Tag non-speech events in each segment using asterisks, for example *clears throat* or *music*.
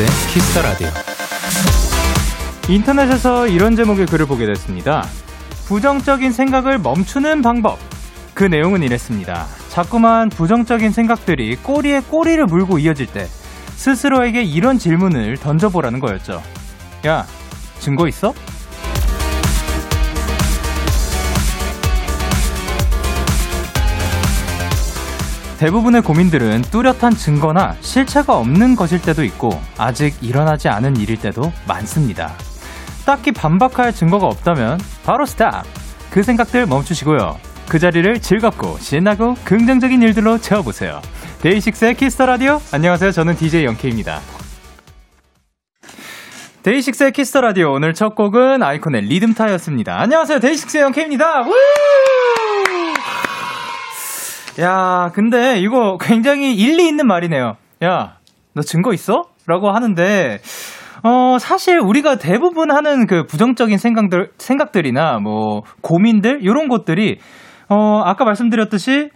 데이식스의 Kiss the Radio. 인터넷에서 이런 제목의 글을 보게 됐습니다. 부정적인 생각을 멈추는 방법. 그 내용은 이랬습니다. 자꾸만 부정적인 생각들이 꼬리에 꼬리를 물고 이어질 때 스스로에게 이런 질문을 던져보라는 거였죠. 야, 증거 있어? 대부분의 고민들은 뚜렷한 증거나 실체가 없는 것일 때도 있고 아직 일어나지 않은 일일 때도 많습니다. 딱히 반박할 증거가 없다면 바로 stop! 그 생각들 멈추시고요. 그 자리를 즐겁고 신나고 긍정적인 일들로 채워보세요. 데이식스의 Kiss the Radio. 안녕하세요. 저는 DJ 영케이입니다. 데이식스의 Kiss the Radio 오늘 첫 곡은 아이콘의 리듬 타였습니다. 안녕하세요. 데이식스의 영케이입니다. 우! 야, 근데 이거 굉장히 일리 있는 말이네요. 야, 너 증거 있어? 라고 하는데, 어, 사실 우리가 대부분 하는 그 부정적인 생각들, 생각들이나 뭐 고민들, 이런 것들이, 어, 아까 말씀드렸듯이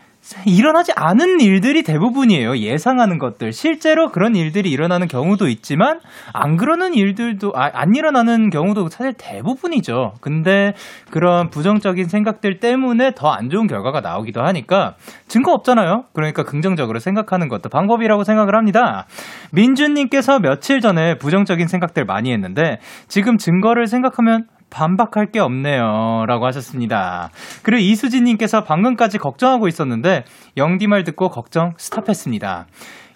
일어나지 않은 일들이 대부분이에요. 예상하는 것들. 실제로 그런 일들이 일어나는 경우도 있지만, 안 그러는 일들도, 아, 안 일어나는 경우도 사실 대부분이죠. 근데 그런 부정적인 생각들 때문에 더 안 좋은 결과가 나오기도 하니까 증거 없잖아요. 그러니까 긍정적으로 생각하는 것도 방법이라고 생각을 합니다. 민준 님께서 며칠 전에 부정적인 생각들 많이 했는데, 지금 증거를 생각하면 반박할 게 없네요. 라고 하셨습니다. 그리고 이수진님께서 방금까지 걱정하고 있었는데, 영디 말 듣고 걱정 스탑했습니다.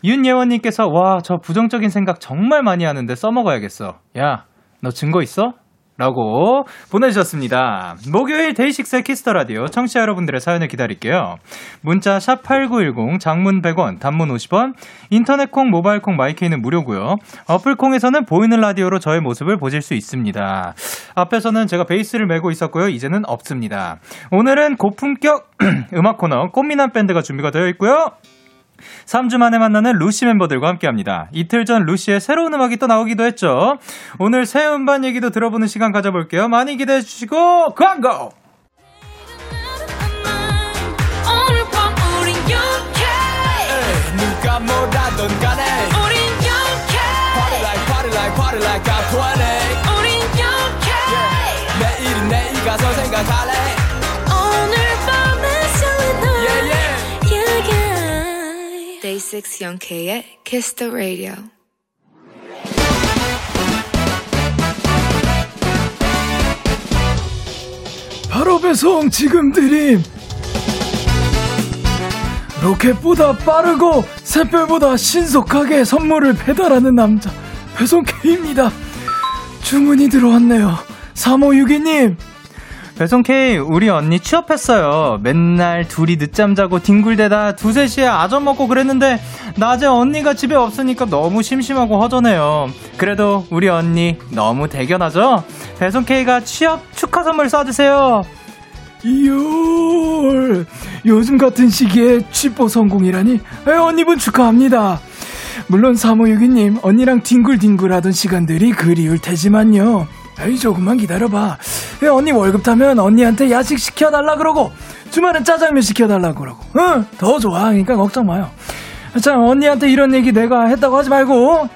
윤예원님께서, 와, 저 부정적인 생각 정말 많이 하는데 써먹어야겠어. 야, 너 증거 있어? 라고 보내주셨습니다. 목요일 데이식스의 Kiss the Radio 청취자 여러분들의 사연을 기다릴게요. 문자 샵 #8910 장문 100원, 단문 50원, 인터넷 콩, 모바일 콩, my K는 무료고요. 어플 콩에서는 보이는 라디오로 저의 모습을 보실 수 있습니다. 앞에서는 제가 베이스를 메고 있었고요. 이제는 없습니다. 오늘은 고품격 *clears throat* 음악 코너 꽃미남 밴드가 준비가 되어 있고요. 3주 만에 만나는 루시 멤버들과 함께 합니다. 이틀 전 루시의 새로운 음악이 또 나오기도 했죠. 오늘 새 음반 얘기도 들어보는 시간 가져볼게요. 많이 기대해 주시고, 광고! 누가 뭐라던 간에 우린 영케 Party like party like party like I'm 20 우린 영케 내일은 내일 가서 생각할래 yeah Day 6 영케의 Kiss the Radio. 바로 배송 지금 드림. 로켓보다 빠르고 샛별보다 신속하게 선물을 배달하는 남자 배송 K입니다. 주문이 들어왔네요. 3562님 배송 K, 우리 언니 취업했어요. 맨날 둘이 늦잠 자고 뒹굴대다 두세 시에 아점 먹고 그랬는데, 낮에 언니가 집에 없으니까 너무 심심하고 허전해요. 그래도 우리 언니 너무 대견하죠? 배송 K가 취업 축하 선물 쏴주세요. 이열 요즘 같은 시기에 취뽀 성공이라니 에, 언니분 축하합니다 물론 3562님 언니랑 뒹굴뒹굴 하던 시간들이 그리울 테지만요 에이 조금만 기다려봐. 에, 언니 월급 타면 언니한테 야식 시켜달라 그러고 주말엔 짜장면 시켜달라 그러고. 응 더 좋아. 그러니까 걱정 마요. 자 언니한테 이런 얘기 내가 했다고 하지 말고.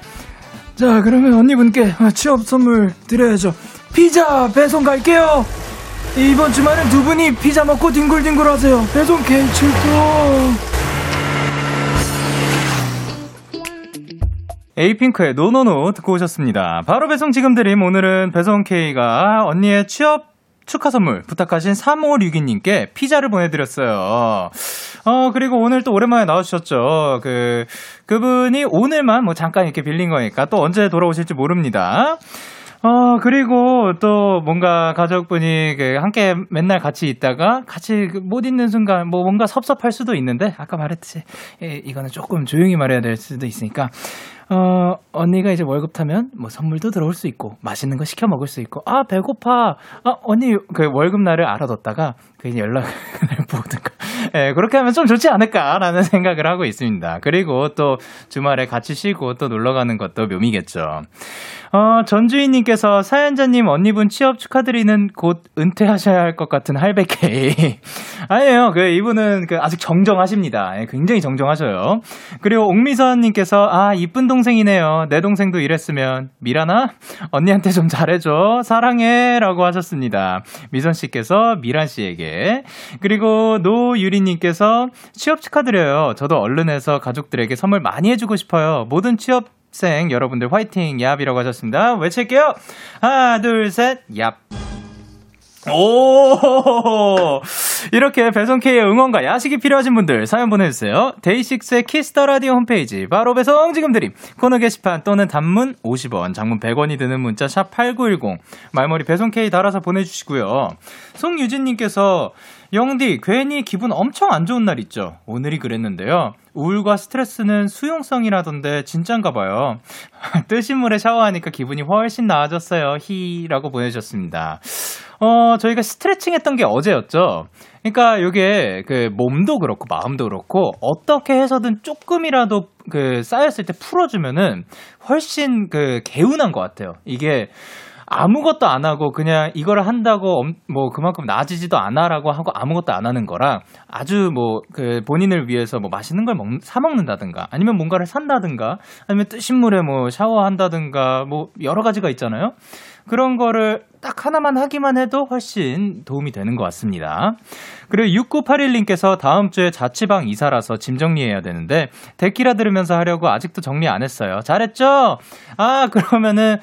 자 그러면 언니분께 취업 선물 드려야죠. 피자 배송 갈게요. 이번 주말엔 두 분이 피자 먹고 뒹굴뒹굴 하세요. 배송 출동. 에이핑크의 NoNoNo 듣고 오셨습니다. 바로 배송 지금 드림 오늘은 배송 K가 언니의 취업 축하 선물 부탁하신 3562님께 피자를 보내드렸어요. 어, 그리고 오늘 또 오랜만에 나와주셨죠. 그, 그분이 오늘만 뭐 잠깐 이렇게 빌린 거니까 또 언제 돌아오실지 모릅니다. 어, 그리고 또 뭔가 가족분이 그 함께 맨날 같이 있다가 같이 그못 있는 순간 뭐 뭔가 섭섭할 수도 있는데 아까 말했듯이 예, 이거는 조금 조용히 말해야 될 수도 있으니까 어, 언니가 이제 월급 타면 뭐 선물도 들어올 수 있고 맛있는 거 시켜 먹을 수 있고 아, 배고파. 아, 언니 그 월급 날을 알아뒀다가 그 연락을 보든가 예, 그렇게 하면 좀 좋지 않을까라는 생각을 하고 있습니다. 그리고 또 주말에 같이 쉬고 또 놀러 가는 것도 묘미겠죠. 어, 전주인님께서 사연자님 언니분 취업 축하드리는 곧 은퇴하셔야 할 것 같은 할배케이. *laughs* 아니에요. 그 이분은 그 아직 정정하십니다. 예, 굉장히 정정하셔요. 그리고 옥미선님께서 아 이쁜 동생이네요. 내 동생도 이랬으면 미라나 언니한테 좀 잘해줘. 사랑해라고 하셨습니다. 미선 씨께서 미란 씨에게 그리고 노유리님께서 취업 축하드려요. 저도 얼른 해서 가족들에게 선물 많이 해주고 싶어요. 모든 취업 생 여러분들 화이팅 얍이라고 하셨습니다. 외칠게요. 하나 둘 셋 얍. 오! 이렇게 배송K의 응원과 야식이 필요하신 분들 사연 보내주세요. 데이식스의 Kiss the Radio 홈페이지 바로 배송 지금 드림 코너 게시판 또는 단문 50원, 장문 100원이 드는 문자 샵 #8910 말머리 배송K 달아서 보내주시고요. 송유진님께서 영디 괜히 기분 엄청 안 좋은 날 있죠. 오늘이 그랬는데요. 우울과 스트레스는 수용성이라던데 진짠가 봐요. *laughs* 뜨신 물에 샤워하니까 기분이 훨씬 나아졌어요. 히라고 보내주셨습니다. 어, 저희가 스트레칭 했던 게 어제였죠. 그러니까 이게 그 몸도 그렇고 마음도 그렇고 어떻게 해서든 조금이라도 그 쌓였을 때 풀어주면은 훨씬 그 개운한 것 같아요. 이게 아무것도 안 하고 그냥 이걸 한다고 뭐 그만큼 나아지지도 않아라고 하고 아무것도 안 하는 거랑 아주 뭐 그 본인을 위해서 뭐 맛있는 걸 먹, 사 먹는다든가 아니면 뭔가를 산다든가 아니면 뜨신 물에 뭐 샤워한다든가 뭐 여러 가지가 있잖아요. 그런 거를 딱 하나만 하기만 해도 훨씬 도움이 되는 것 같습니다. 그리고 6981님께서 다음 주에 자취방 이사라서 짐 정리해야 되는데 데키라 들으면서 하려고 아직도 정리 안 했어요. 잘했죠? 아, 그러면은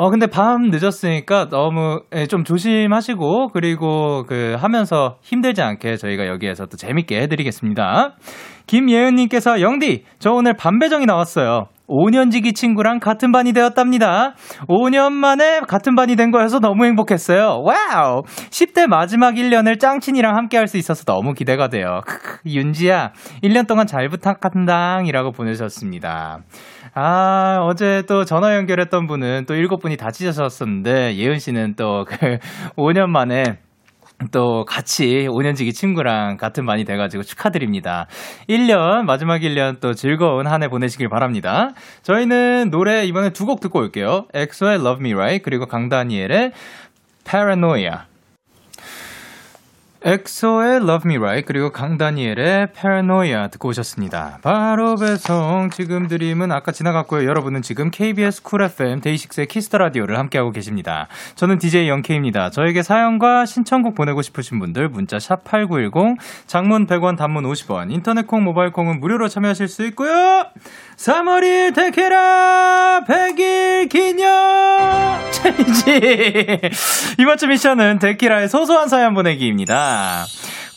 어, 근데 밤 늦었으니까 너무 예, 좀 조심하시고, 그리고 그 하면서 힘들지 않게 저희가 여기에서 또 재밌게 해드리겠습니다. 김예은님께서 영디, 저 오늘 반배정이 나왔어요. 5년지기 친구랑 같은 반이 되었답니다. 5년 만에 같은 반이 된 거여서 너무 행복했어요. Wow! 10대 마지막 1년을 짱친이랑 함께 할 수 있어서 너무 기대가 돼요. 윤지야, 1년 동안 잘 부탁한다. 이라고 보내셨습니다. 아, 어제 또 전화 연결했던 분은 또 7분이 다치셨었는데, 예은 씨는 또 그 *laughs* 5년 만에 또 같이 5년지기 친구랑 같은 반이 돼가지고 축하드립니다. 1년, 마지막 1년 또 즐거운 한 해 보내시길 바랍니다. 저희는 노래 이번에 두 곡 듣고 올게요. 엑소의 Love Me Right, 그리고 강다니엘의 Paranoia. 엑소의 Love Me Right 그리고 강다니엘의 Paranoia 듣고 오셨습니다. 바로 배송 지금 드림은 아까 지나갔고요. 여러분은 지금 KBS Cool FM 데이식스의 Kiss the Radio를 함께하고 계십니다. 저는 DJ 영케이입니다. 저에게 사연과 신청곡 보내고 싶으신 분들 문자 샵 #8910 장문 100원, 단문 50원, 인터넷 콩, 모바일 콩은 무료로 참여하실 수 있고요. 3월 1일 데키라 100일 기념 challenge *laughs* 이번 주 미션은 데키라의 소소한 사연 보내기입니다.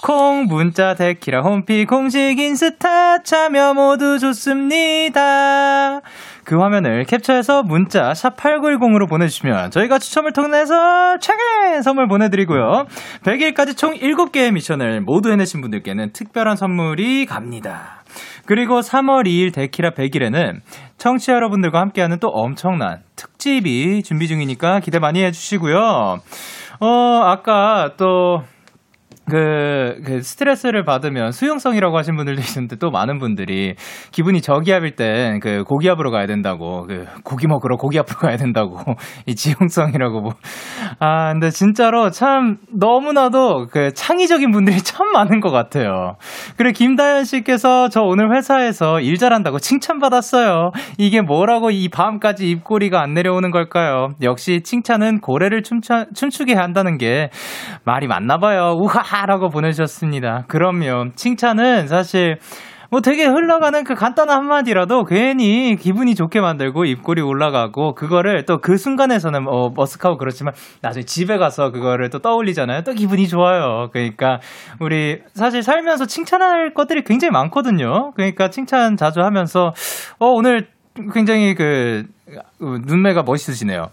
콩 문자 데키라 홈피 공식 인스타 참여 모두 좋습니다. 그 화면을 캡처해서 문자 샵8910으로 보내주시면 저희가 추첨을 통해서 최대 선물 보내드리고요. 100일까지 총 7개의 미션을 모두 해내신 분들께는 특별한 선물이 갑니다. 그리고 3월 2일 데키라 100일에는 청취자 여러분들과 함께하는 또 엄청난 특집이 준비 중이니까 기대 많이 해주시고요. 어, 아까 또 그, 그, 스트레스를 받으면 수용성이라고 하신 분들도 있는데 또 많은 분들이 기분이 저기압일 땐 그 고기압으로 가야 된다고, 그 고기 먹으러 고기압으로 가야 된다고, *laughs* 이 지용성이라고 뭐. 아, 근데 진짜로 참 너무나도 그 창의적인 분들이 참 많은 것 같아요. 그리고 김다현 씨께서 저 오늘 회사에서 일 잘한다고 칭찬받았어요. 이게 뭐라고 이 밤까지 입꼬리가 안 내려오는 걸까요? 역시 칭찬은 고래를 춤추, 춤추게 한다는 게 말이 맞나 봐요. 우하! 라고 보내주셨습니다. 그럼요. 칭찬은 사실 뭐 되게 흘러가는 그 간단한 한마디라도 괜히 기분이 좋게 만들고 입꼬리 올라가고 그거를 또 그 순간에서는 어, 머쓱하고 그렇지만 나중에 집에 가서 그거를 또 떠올리잖아요. 또 기분이 좋아요. 그러니까 우리 사실 살면서 칭찬할 것들이 굉장히 많거든요. 그러니까 칭찬 자주 하면서 어, 오늘 굉장히 그 눈매가 멋있으시네요.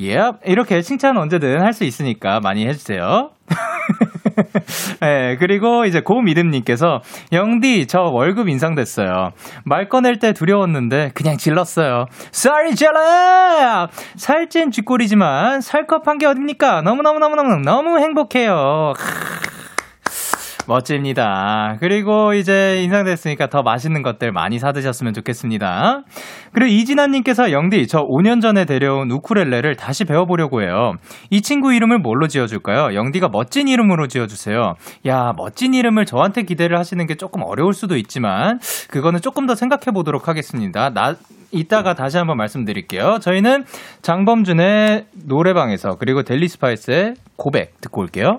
예, yep. 이렇게 칭찬 언제든 할 수 있으니까 많이 해주세요. *laughs* *laughs* 네, 그리고 이제 고미름님께서 영디 저 월급 인상됐어요. 말 꺼낼 때 두려웠는데 그냥 질렀어요. Sorry, jelly! 살찐 쥐꼬리지만 살컵한 게 어딥니까? 너무 너무 너무 너무 너무 행복해요. 멋집니다. 그리고 이제 인상됐으니까 더 맛있는 것들 많이 사드셨으면 좋겠습니다. 그리고 이진아님께서 영디, 저 5년 전에 데려온 우쿨렐레를 다시 배워보려고 해요. 이 친구 이름을 뭘로 지어줄까요? 영디가 멋진 이름으로 지어주세요. 야, 멋진 이름을 저한테 기대를 하시는 게 조금 어려울 수도 있지만, 그거는 조금 더 생각해 보도록 하겠습니다. 나, 이따가 다시 한번 말씀드릴게요. 저희는 장범준의 노래방에서 그리고 델리 스파이스의 고백 듣고 올게요.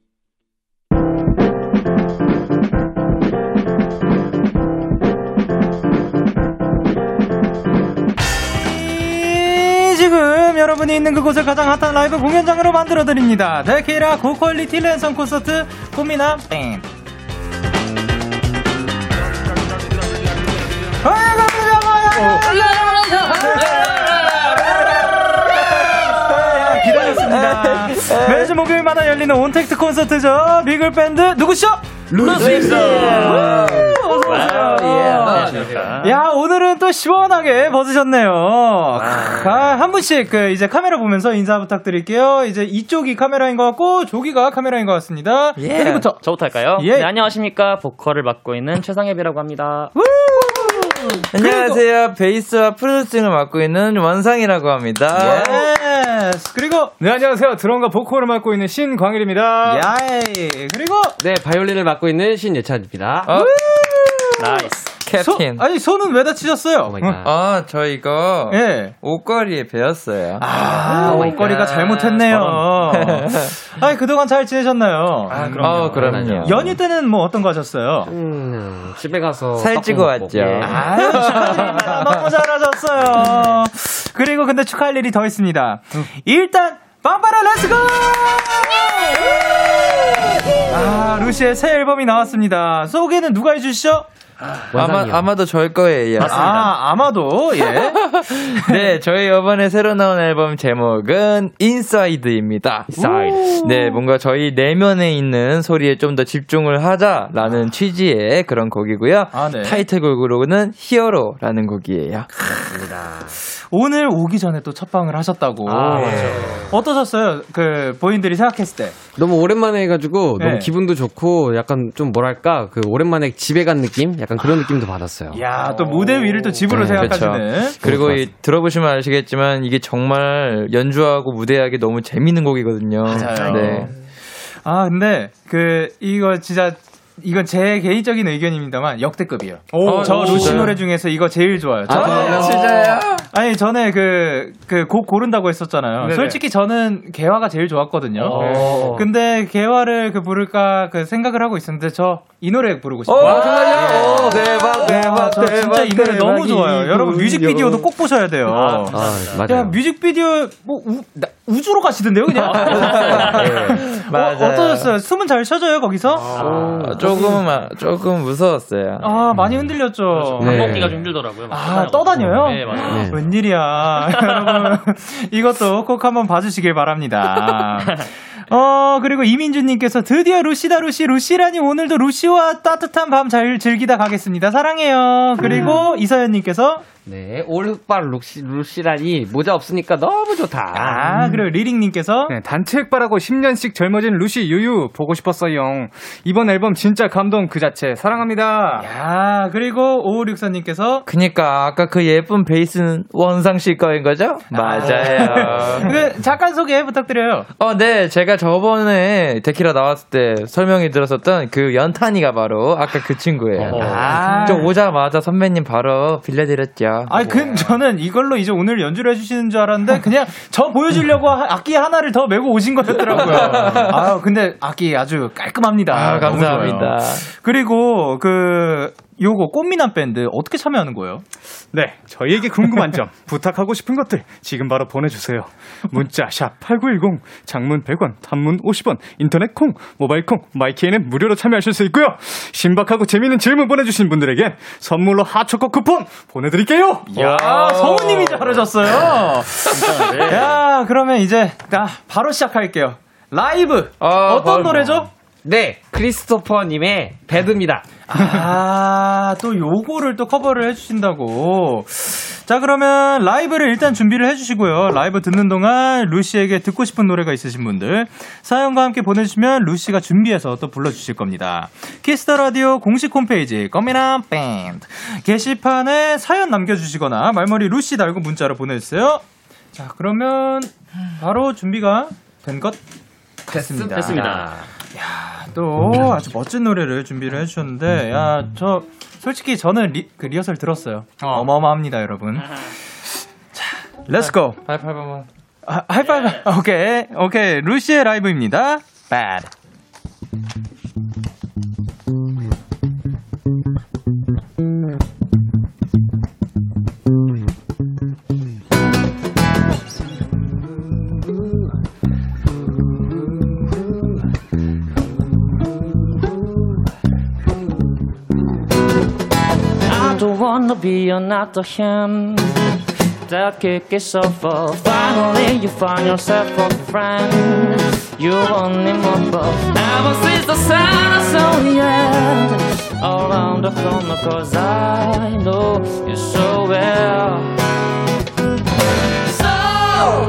여러분이 있는 그곳을 가장 핫한 라이브 공연장으로 만들어드립니다. 데케이라 고퀄리티 랜선 콘서트 꽃미남 밴. 기다렸습니다. 매주 목요일마다 열리는 온택트 콘서트죠. 비글 밴드 누구시죠? 루시스. 야 오늘은 또 시원하게 벗으셨네요. 아, 한 분씩 그 이제 카메라 보면서 인사 부탁드릴게요. 이제 이쪽이 카메라인 것 같고 조기가 카메라인 것 같습니다. 테리부터. 저부터 할까요? 예. 네, 안녕하십니까. 보컬을 맡고 있는 최상엽이라고 합니다. 안녕하세요. 베이스와 프로듀싱을 맡고 있는 원상이라고 합니다. Yes. 그리고 네, 안녕하세요. 드럼과 보컬을 맡고 있는 신광일입니다. 야이 그리고 네, 바이올린을 맡고 있는 신예찬입니다. 어, nice. 손 captain. 아니 손은 왜 다치셨어요? God. 아, 저 이거 예. 옷걸이에 베였어요. 아, oh my 옷걸이가 God. 잘못했네요. *laughs* 아니, 그동안 잘 지내셨나요? 아, 그럼요. 그럼요. 연휴 때는 뭐 어떤 거 하셨어요? 음, 집에 가서 살찌고. 왔죠. 예. 아유, 축하드립니다. *laughs* 너무 잘하셨어요. 그리고 근데 축하할 일이 더 있습니다. 일단, 빵빠라 let's go! 아, 루시의 새 앨범이 나왔습니다. 소개는 누가 해주시죠? 아마. 아마도 저일 거예요. 아, 아마도, 예. *laughs* 네, 저희 이번에 새로 나온 앨범 제목은 Inside입니다. Inside. 네, 뭔가 저희 내면에 있는 소리에 좀 더 집중을 하자라는 취지의 그런 곡이고요. 아, 네. 타이틀곡으로는 Hero라는 곡이에요. 오늘 오기 전에 또 첫방을 하셨다고. 아, 맞아요. 어떠셨어요? 그, 본인들이 생각했을 때. 너무 오랜만에 해가지고 네. 너무 기분도 좋고 약간 좀 뭐랄까 그 오랜만에 집에 간 느낌? 약간 그런 느낌도 받았어요. 야, 또 무대 위를 또 집으로 네, 생각하시는. 그리고 이, 들어보시면 아시겠지만 이게 정말 연주하고 무대하기 너무 재밌는 곡이거든요. 맞아요. 네. 아, 근데 그 이거 진짜 이건 제 개인적인 의견입니다만 역대급이에요. 오, 저 오, 루시? 노래 중에서 이거 제일 좋아요. 아, 저는 진짜요? 아니 전에 그 그 곡 고른다고 했었잖아요. 네네. 솔직히 저는 개화가 제일 좋았거든요. 어. 근데 개화를 그 부를까 그 생각을 하고 있었는데 저 이 노래 부르고 싶어요. 오, 정말요? 오, 대박, 대박, 와, 저 대박. 진짜 이 노래 너무 좋아요. 여러분 뮤직비디오도 꼭 보셔야 돼요. 아, 맞아요. 야 뮤직비디오 뭐 우, 나- 우주로 가시던데요 그냥. 맞아요. *laughs* 어, 어떠셨어요? 숨은 잘 쉬어져요 거기서? 아, 조금, 아, 조금 무서웠어요. 아 많이 흔들렸죠. 네. 먹기가 좀 힘들더라고요. 막 아. 떠다녀요? 네, 맞아요. 네. 웬일이야 *laughs* 여러분 이것도 꼭 한번 봐주시길 바랍니다. *laughs* 어 그리고 이민주님께서 드디어 루시다 루시 루시라니 오늘도 루시와 따뜻한 밤 잘 즐기다 가겠습니다. 사랑해요. 그리고 이서연님께서 네, 올흑발 루시, 루시라니 모자 없으니까 너무 좋다. 아 그리고 리링님께서 네, 단체획발하고 10년씩 젊어진 루시 유유 보고 싶었어요. 이번 앨범 진짜 감동 그 자체 사랑합니다. 야 그리고 5564님께서 그니까, 아까 그 예쁜 베이스는 원상 씨 거인 거죠? 맞아요. 그 잠깐 소개 부탁드려요. 어, 네. 제가 저번에 데키라 나왔을 때 설명해 들었었던 그 연탄이가 바로 아까 그 친구예요. 아. 저 오자마자 선배님 바로 빌려드렸죠. 아니, 그, 저는 이걸로 이제 오늘 연주를 해주시는 줄 알았는데, 그냥 저 보여주려고 하- 악기 하나를 더 메고 오신 거였더라고요. *laughs* 아 근데 악기 아주 깔끔합니다. 아, 감사합니다. 그리고 그, 요거 꽃미남 밴드 어떻게 참여하는 거예요? 네, 저희에게 궁금한 점, *laughs* 부탁하고 싶은 것들 지금 바로 보내주세요. 문자 샵 #8910, 장문 100원, 단문 50원, 인터넷 콩, 모바일 콩, 마이키에는 무료로 참여하실 수 있고요. 신박하고 재미있는 질문 보내주신 분들에겐 선물로 핫초코 쿠폰 보내드릴게요. 야, 성우님이 잘하셨어요. 야, 그러면 이제 나 바로 시작할게요. 라이브 아, 어떤 바로 노래죠? 네, 크리스토퍼님의 Bad입니다. 아, 또 요거를 또 커버를 해주신다고. 자, 그러면 라이브를 일단 준비를 해주시고요. 라이브 듣는 동안 루시에게 듣고 싶은 노래가 있으신 분들 사연과 함께 보내주시면 루시가 준비해서 또 불러주실 겁니다. 키스 더 라디오 공식 홈페이지 꺼미남 밴드 게시판에 사연 남겨주시거나 말머리 루시 달고 문자로 보내주세요. 자, 그러면 바로 준비가 된것 됐습니다. 됐습니다. 또 아주 멋진 노래를 준비를 해주셨는데 야 저 솔직히 저는 리, 그 리허설 들었어요. 어. 마어마합니다 여러분. 자 let's go 발팔발만. 아, 하이파이브. 오케이. 오케이. 루시의 라이브입니다. Bad be another him that kick is over. Finally, you find yourself a friend. You want him above. Ever since the sun is on the end, around the corner, cause I know you so well. So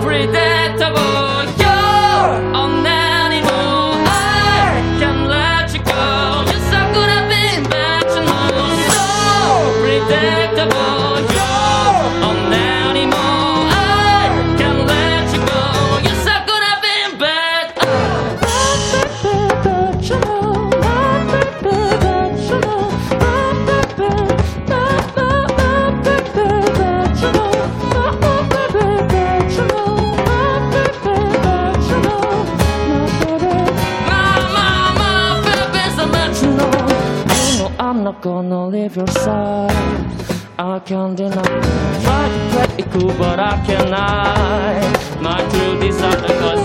predictable, gonna leave your side. I can't deny. Try to play it cool, but I cannot. My true desire, cause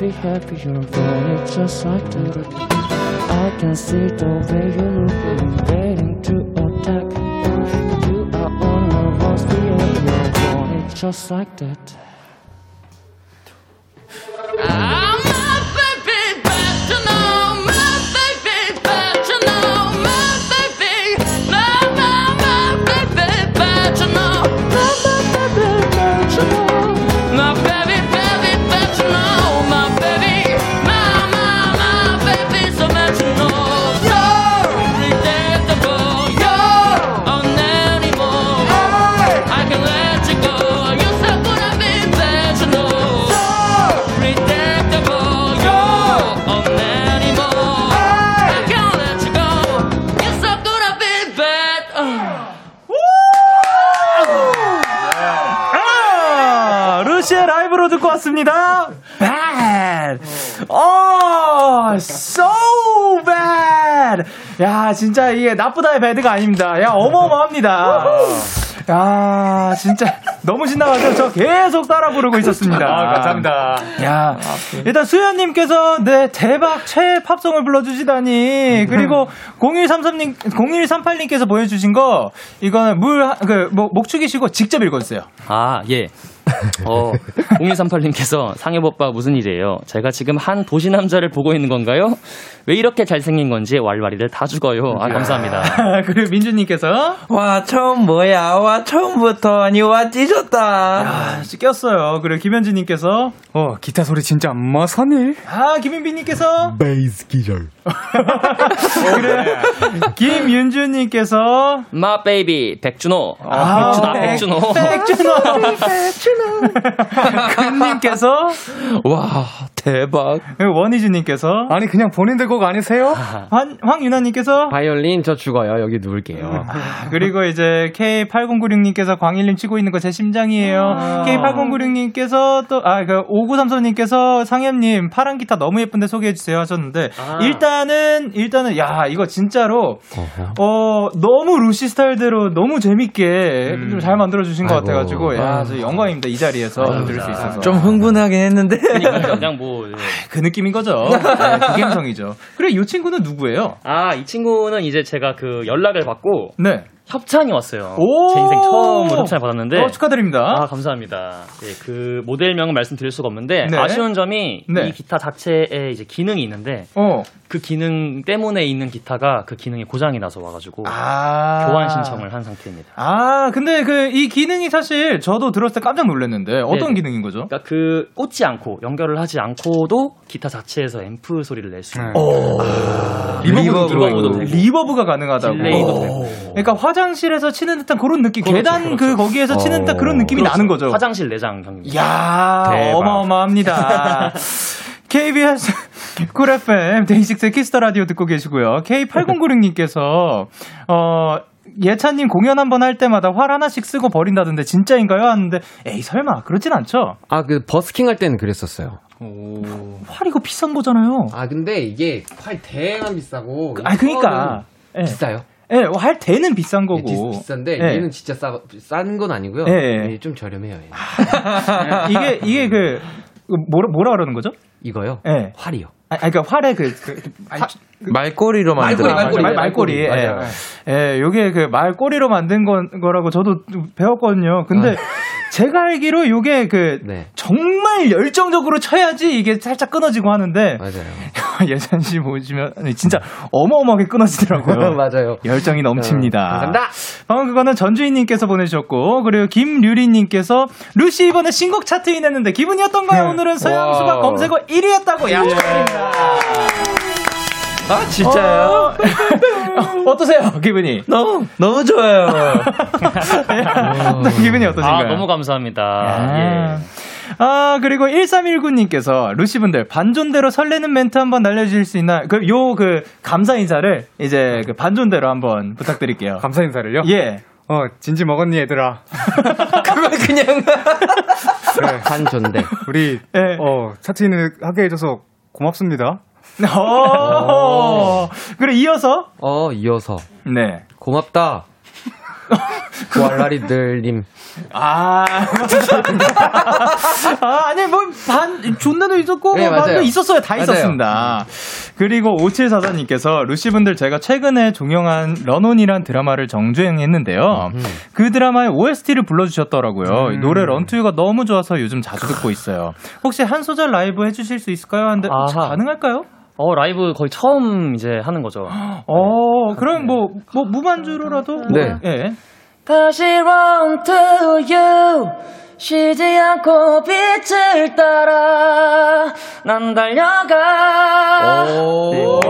worst behavior, you're running just like that. I can see the way you look me, waiting to attack. You are on worst behavior, you're running just like that. 라이브로 듣고 왔습니다. Bad. 어, so bad. 야, 진짜 이게 나쁘다의 배드가 아닙니다. 야, 어마어마합니다. 야, 진짜 너무 신나가지고 저 계속 따라 부르고 있었습니다. 아, 감사합니다. 야, 일단 수현님께서 네 대박 최애 팝송을 불러주시다니 그리고 0133님 0138님께서 보내주신 거 이거는 물그 목축이시고 직접 읽어주세요. 아, 예. 어, 0138님께서 상엽 오빠 무슨 일이에요? 제가 지금 한 도시 남자를 보고 있는 건가요? 왜 이렇게 잘생긴 건지 왈왈이들 다 죽어요. 아, 감사합니다. *laughs* 그리고 민주님께서 와, 처음 뭐야. 와, 처음부터 아니, 와, 찢었다. 아, 꼈어요. 그리고 김현진님께서 어, 기타 소리 진짜 마사네. 아 김인빈님께서 베이스 기절. *laughs* 그래 김윤주님께서 my baby 백준호. 아, 백준호, 백- 백준호. 백준호 *laughs* *laughs* 근님께서 와, 대박. 원희주님께서 아니, 그냥 본인들 곡 아니세요? *laughs* 환, 황윤아님께서 바이올린 저 죽어요. 여기 누울게요. 그리고 이제 K8096님께서 광일님 치고 있는 거 제 심장이에요. K8096님께서 또, 아, 그, 5933님께서 상현님 파란 기타 너무 예쁜데 소개해 주세요 하셨는데, 일단은, 일단은, 야, 이거 진짜로, 어, 너무 루시 스타일대로 너무 재밌게 좀잘 만들어 주신 것 아이고. 같아가지고, 야, 저 영광입니다. 이 자리에서 들을 수 있어서. 좀 흥분하긴 했는데. 그러니까 그냥 뭐. 예. 그 느낌인 거죠. *laughs* 네, 그 감성이죠. 그래, 이 친구는 누구예요? 아, 이 친구는 이제 제가 그 연락을 받고 네. 협찬이 왔어요. 오! 제 인생 처음으로 협찬을 받았는데. 어, 축하드립니다. 아, 감사합니다. 예, 그 모델명은 말씀드릴 수가 없는데 네. 아쉬운 점이 네. 이 기타 자체에 이제 기능이 있는데 어. 그 기능 때문에 있는 기타가 그 기능이 고장이 나서 와가지고 아. 교환 신청을 한 상태입니다. 아, 근데 그 이 기능이 사실 저도 들었을 때 깜짝 놀랐는데 어떤 네. 기능인 거죠? 그러니까 그 꽂지 않고 연결을 하지 않고도 기타 자체에서 앰프 소리를 낼수 있는 리버브. 리버브도 되고 Reverb 가 가능하다고. 되고 그러니까 화장실에서 치는 듯한 그런 느낌, 그렇죠, 계단 그 그렇죠. 거기에서 치는 듯한 그런 느낌이 그렇죠. 나는 거죠. 화장실 내장. 이야, 대박. 어마어마합니다. *laughs* KBS *laughs* 쿨 FM 데이식스 키스 더 라디오 듣고 계시고요. K8096님께서 어 예찬님 공연 한 번 할 때마다 활 하나씩 쓰고 버린다던데 진짜인가요? 하는데 에이 설마 그렇진 않죠. 아, 그 버스킹 할 때는 그랬었어요. 활 이거 비싼 거잖아요. 아, 근데 이게 활 대만 비싸고. 아 그러니까 예. 비싸요. 예, 활 대는 비싼 예, 거고. 비, 비싼데 예. 얘는 진짜 싸, 싼 건 아니고요. 예, 예. 예, 좀 저렴해요. *laughs* 이게 이게 그 뭐라 뭐라 그러는 거죠? 이거요? 예. 활이요. 아, 아니, 그러니까 활의 그, 그, 그 아니, 말꼬리로 만들어. 말꼬리, 말, 말꼬리. 예. 맞아요. 예, 요게 그 말꼬리로 만든 건, 거라고 저도 좀 배웠거든요. 근데 제가 알기로 요게 그 네. 정말 열정적으로 쳐야지 이게 살짝 끊어지고 하는데 맞아요. *laughs* 예찬 씨 보시면 진짜 어마어마하게 끊어지더라고요. *laughs* 맞아요. 열정이 넘칩니다. 감사합니다. 방금 그거는 전주인님께서 보내주셨고 그리고 김류리님께서 루시 이번에 신곡 차트인 했는데 기분이 어떤가요? 오늘은 서양수가. 검색어 1위 했다고 야 축하드립니다. 아, 진짜요? 어, *laughs* 어떠세요 기분이? 너무, 너무 좋아요. 기분이 어떠신가요? 아 너무 감사합니다. 아. 예. 아, 그리고 1319님께서 루시분들 반존대로 설레는 멘트 한번 날려주실 수 있나? 그, 요, 그, 감사 인사를 이제 그 반존대로 한번 부탁드릴게요. 감사 인사를요? 예. 어, 진지 먹었니, 얘들아? *laughs* 그걸 그냥. *laughs* 그래. 한존대. 우리, 예. 어, 차트인을 하게 해줘서 고맙습니다. 어, 그래, 이어서. 어, 이어서. 네. 고맙다. *laughs* 구알라리들님. 아, *laughs* 아, 아니, 뭐, 반, 존나도 있었고, 네, 뭐 반도. 있었어요. 다 맞아요. 있었습니다. 그리고 5744님께서, 루시분들 제가 최근에 종영한 런온이란 드라마를 정주행했는데요. 그 드라마의 OST를 불러주셨더라고요. 노래 런투유가 너무 좋아서 요즘 자주 듣고 있어요. 혹시 한 소절 라이브 해주실 수 있을까요? 하는데, 혹시 아하. 가능할까요? 어 라이브 거의 처음 이제 하는 거죠. *gasps* 어, 그럼 뭐, 뭐, 무반주로라도? 네. 예. 다시 run to you 쉬지 않고 빛을 따라 난 달려가 오.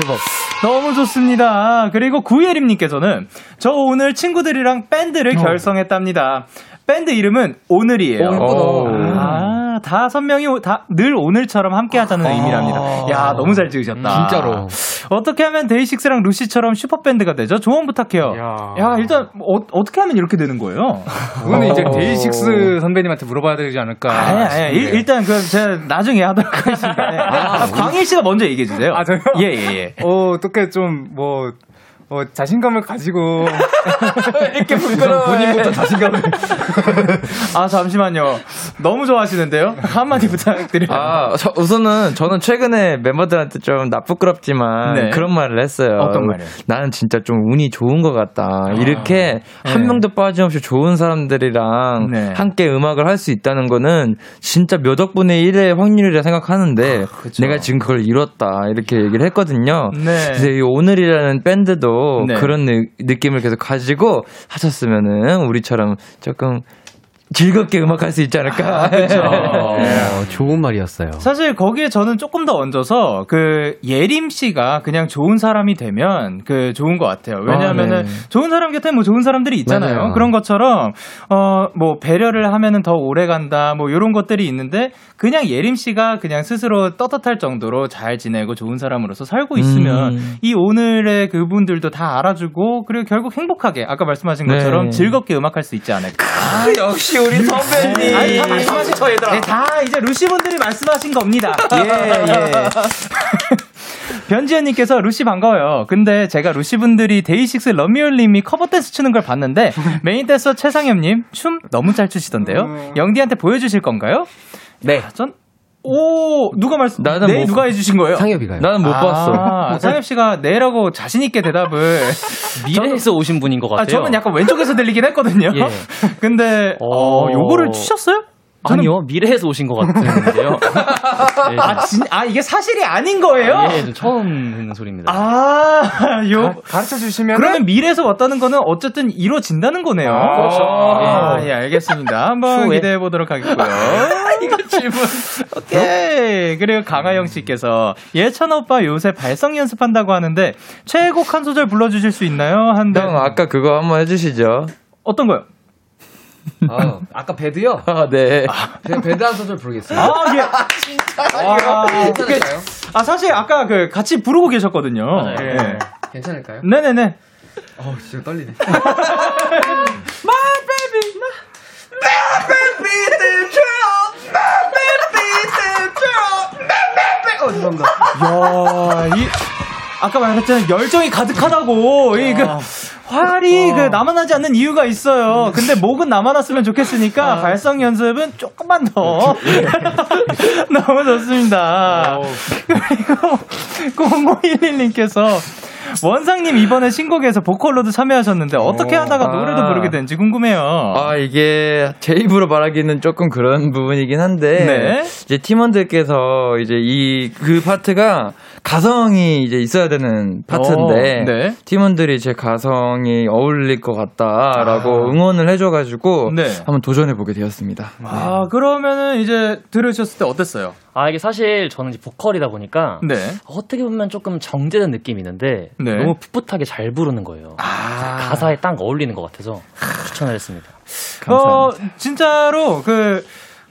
대박. 너무 좋습니다. 그리고 구예림님께서는 저 오늘 친구들이랑 밴드를 결성했답니다. 밴드 이름은 오늘이에요. 오. 아, 다섯 명이 다 늘 오늘처럼 함께 하자는 의미랍니다. 야, 너무 잘 지으셨다. 진짜로. 어떻게 하면 데이식스랑 루시처럼 슈퍼밴드가 되죠? 조언 부탁해요. 야. 야, 일단 어, 어떻게 하면 이렇게 되는 거예요? 그거는 이제 어. 데이식스 선배님한테 물어봐야 되지 않을까. 아니, 아니, 싶은데. 일, 일단 그럼 제가 나중에 하도록 *laughs* 하겠습니다. 네. 아, 광일 씨가 먼저 얘기해 주세요. 아, 저요? 예, 예, 예. 어, 어떻게 좀, 뭐, 어, 자신감을 가지고 *laughs* 이렇게 부끄러워. 본인부터 자신감을. 아, 잠시만요. 너무 좋아하시는데요? 한마디 부탁드려요. 아, 저- 우선은 저는 최근에 멤버들한테 좀 나쁘끄럽지만 네. 그런 말을 했어요. 어떤 말이요? 나는 진짜 좀 운이 좋은 것 같다. 이렇게 한 네. 명도 빠짐없이 좋은 사람들이랑 네. 함께 음악을 할 수 있다는 거는 진짜 몇 억분의 1의 확률이라 생각하는데 그쵸. 내가 지금 그걸 이뤘다. 이렇게 얘기를 했거든요. 네. 그래서 이 오늘이라는 밴드도 네. 그런 느, 느낌을 계속 가지고 하셨으면은 우리처럼 조금 즐겁게 음악할 수 있지 않을까. *laughs* 어, 좋은 말이었어요. 사실 거기에 저는 조금 더 얹어서 그 예림 씨가 그냥 좋은 사람이 되면 그 좋은 것 같아요. 왜냐하면은 아, 네. 좋은 사람 곁에 뭐 좋은 사람들이 있잖아요. 맞아요. 그런 것처럼 어 뭐 배려를 하면은 더 오래 간다 뭐 이런 것들이 있는데 그냥 예림 씨가 그냥 스스로 떳떳할 정도로 잘 지내고 좋은 사람으로서 살고 있으면 음. 이 오늘의 그분들도 다 알아주고 그리고 결국 행복하게 아까 말씀하신 네. 것처럼 즐겁게 음악할 수 있지 않을까. 아, 역시 우리 선배님. 아니, 다 말씀하신 거 얘들아. 네, 다 이제 루시 분들이 말씀하신 겁니다. *laughs* 예, 예. *laughs* 변지현님께서 루시 반가워요. 근데 제가 루시 분들이 데이식스 러미올님이 커버 댄스 추는 걸 봤는데 메인 댄서 최상엽님 춤 너무 잘 추시던데요. 영디한테 보여주실 건가요? 네. 전 오, 누가 말씀, 나는 네, 못 누가 해주신 거예요? 상엽이가요. 나는 못 봤어. 아, 상엽 씨가 네라고 자신 있게 대답을. *laughs* 미래에서 오신 분인 것 같아요. 아, 저는 약간 왼쪽에서 들리긴 했거든요. 예. *laughs* 근데, 어, 어. 요거를 추셨어요? 저는- 아니요, 미래에서 오신 것 같은데요. 예, *laughs* 아, 진, 아, 이게 사실이 아닌 거예요? 예, 좀 처음 듣는 소리입니다. 아, *laughs* 요. 가르쳐 주시면 그러면 미래에서 왔다는 거는 어쨌든 이루어진다는 거네요. 그렇죠. 아, 예, 알겠습니다. 한번 추후에. 기대해 보도록 하겠고요. *laughs* 이거 질문. 오케이. 그리고 강하영 씨께서 예찬 오빠 요새 발성 연습한다고 하는데 최애곡 한 소절 불러주실 수 있나요? 한데 형, 아까 그거 한번 해주시죠. 어떤 거요? 아, 아까 배드요? 아, 네. 그냥 배드 한 소절 부르겠습니다. 아, 예. 아, 괜찮을까요? 아, 사실 아까 그 같이 부르고 계셨거든요. 맞아요. 예. 괜찮을까요? 네네네. 어우, 진짜 떨리네. 어, 죄송합니다. 야, 이 아까 말했잖아요. 열정이 가득하다고. 이그 활이 그 남아나지 않는 이유가 있어요. 근데 목은 남아났으면 좋겠으니까 발성 연습은 조금만 더. *laughs* 너무 좋습니다. 그리고 0011님께서 원상님 이번에 신곡에서 보컬로도 참여하셨는데 어떻게 하다가 아. 노래도 부르게 된지 궁금해요. 아, 이게 제 입으로 말하기는 조금 그런 부분이긴 한데 네. 이제 팀원들께서 이제 이 그 파트가 가성이 이제 있어야 되는 파트인데 어, 네. 팀원들이 제 가성이 어울릴 것 같다라고 응원을 해줘가지고 아. 네. 한번 도전해 보게 되었습니다. 아, 그러면은 이제 들으셨을 때 어땠어요? 아, 이게 사실 저는 이제 보컬이다 보니까 네. 어떻게 보면 조금 정제된 느낌이 있는데 네. 너무 풋풋하게 잘 부르는 거예요. 아. 가사에 딱 어울리는 것 같아서 추천을 했습니다. 어, 진짜로 그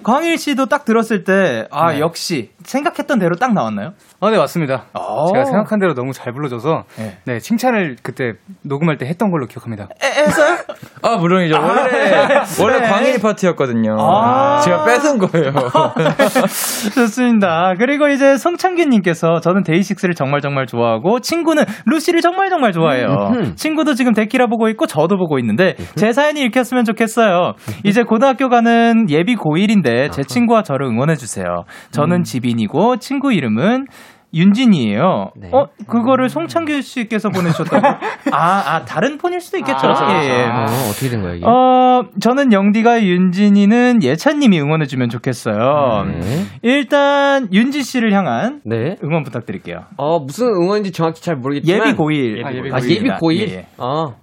광일 씨도 딱 들었을 때 아, 네. 역시 생각했던 대로 딱 나왔나요? 아, 네, 맞습니다. 어. 제가 생각한 대로 너무 잘 불러줘서, 네. 네, 칭찬을 그때 녹음할 때 했던 걸로 기억합니다. 했어요? 아 물론이죠. 원래 원래 네. 광일이 파트였거든요. 아. 제가 뺏은 거예요. *laughs* 좋습니다. 그리고 이제 성창규님께서 저는 데이식스를 정말 정말 좋아하고 친구는 루시를 정말 정말 좋아해요. 친구도 지금 데키라 보고 있고 저도 보고 있는데 제 사연이 읽혔으면 좋겠어요. 이제 고등학교 가는 예비 고1인데 제 친구와 저를 응원해 주세요. 저는 지빈이고 친구 이름은 윤진이에요. 네. 어, 그거를 송창규 씨께서 보내주셨다고? *laughs* 아, 아, 다른 폰일 수도 있겠죠. 아, 예, 예. 어, 어떻게 된 이게? 어, 저는 영디가 윤진이는 예찬님이 응원해주면 좋겠어요. 네. 일단, 윤지 씨를 향한 네. 응원 부탁드릴게요. 어, 무슨 응원인지 정확히 잘 모르겠지만. 예비 고1. 아, 예비 아, 예비 고1? 예, 예. 어.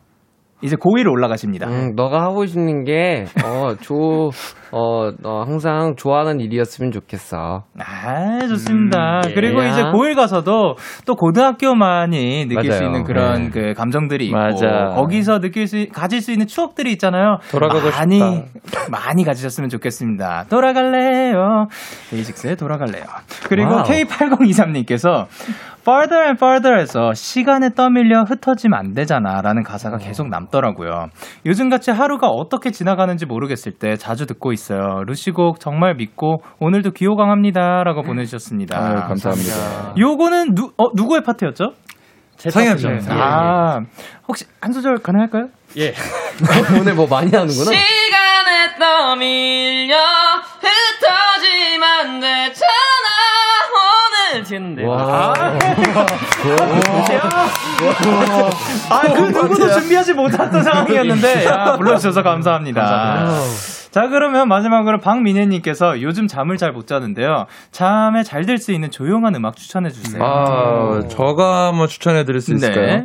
이제 고1로 올라가십니다. 음, 너가 하고 싶는 게, 어, 조, 어, 너 항상 좋아하는 일이었으면 좋겠어. 아, 좋습니다. 음, 예. 그리고 이제 고1 가서도 또 고등학교만이 느낄 수 맞아요. 있는 그런 네. 그 감정들이 있고 맞아. 거기서 느낄 수 가질 수 있는 추억들이 있잖아요. 돌아가고 많이 싶다. 많이 가지셨으면 좋겠습니다. 돌아갈래요. 데이식스에 돌아갈래요. 그리고 wow. K8023님께서 Farther and Farther에서 시간에 떠밀려 흩어지면 안 되잖아 라는 가사가 계속 남더라고요. 요즘같이 하루가 어떻게 지나가는지 모르겠을 때 자주 듣고 있어요. 루시곡 정말 믿고 오늘도 귀호강합니다 라고 보내주셨습니다. 아유, 감사합니다. 요거는 누, 어, 누구의 파트였죠? 파트죠. 씨. 예, 예. 아, 혹시 한 소절 가능할까요? 예. *laughs* 오늘 뭐 많이 하는구나. 시간에 떠밀려 흩어지면 되잖아 오늘 듣는데 와. 아, 그 누구도 준비하지 못했던 상황이었는데, 야, 불러주셔서 감사합니다. 자, 그러면 마지막으로 박민혜님께서 요즘 잠을 잘 못 자는데요. 잠에 잘 들 수 있는 조용한 음악 추천해 주세요. 아, 저가 한번 추천해 드릴 수 네. 있을까요?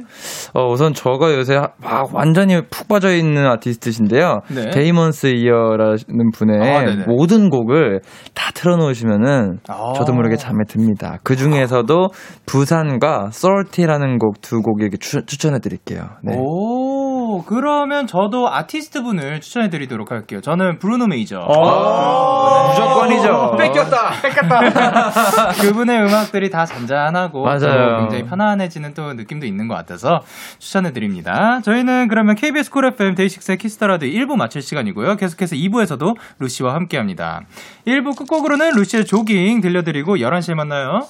어, 우선 저가 요새 하- 막 완전히 푹 빠져 있는 아티스트신데요. 네. 데이먼스 이어라는 분의 아, 네네. 모든 곡을 다 틀어놓으시면은 아. 저도 모르게 잠에 듭니다. 그 중에서도 부산과 Salty라는 곡 두 곡 이렇게 추, 추천해 드릴게요. 네. 오, 그러면 저도 아티스트 분을 추천해 드리도록 할게요. 저는 브루노 메이저. 아, 무조건이죠. 뺏겼다. 뺏겼다. *laughs* 그분의 음악들이 다 잔잔하고 맞아요. 또 굉장히 편안해지는 또 느낌도 있는 것 같아서 추천해 드립니다. 저희는 그러면 KBS 쿨 FM 데이식스의 키스 더 라디오 1부 마칠 시간이고요. 계속해서 2부에서도 루시와 함께합니다. 1부 끝곡으로는 루시의 조깅 들려드리고 11시에 만나요.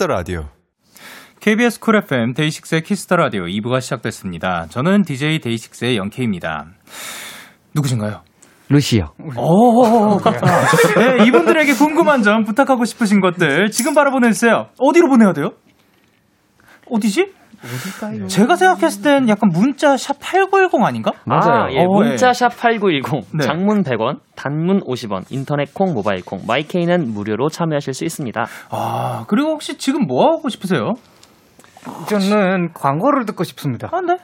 키스 더 라디오. KBS 쿨 FM 데이식스의 키스 더 라디오 2부가 시작됐습니다. 저는 DJ 데이식스의 영케입니다. 누구신가요? 루시요. 오. 네, 이분들에게 궁금한 점, 부탁하고 싶으신 것들 지금 바로 보내주세요. 어디로 보내야 돼요? 어디지? 어딜까요? 제가 생각했을 땐 약간 문자 샵 8910 아닌가? 아, 예. 어, 문자 샵 8910, 네. 장문 100원, 단문 50원, 인터넷 콩, 모바일 콩, 마이케이는 무료로 참여하실 수 있습니다. 아, 그리고 혹시 지금 뭐 하고 싶으세요? 저는 광고를 듣고 싶습니다. 아, 네.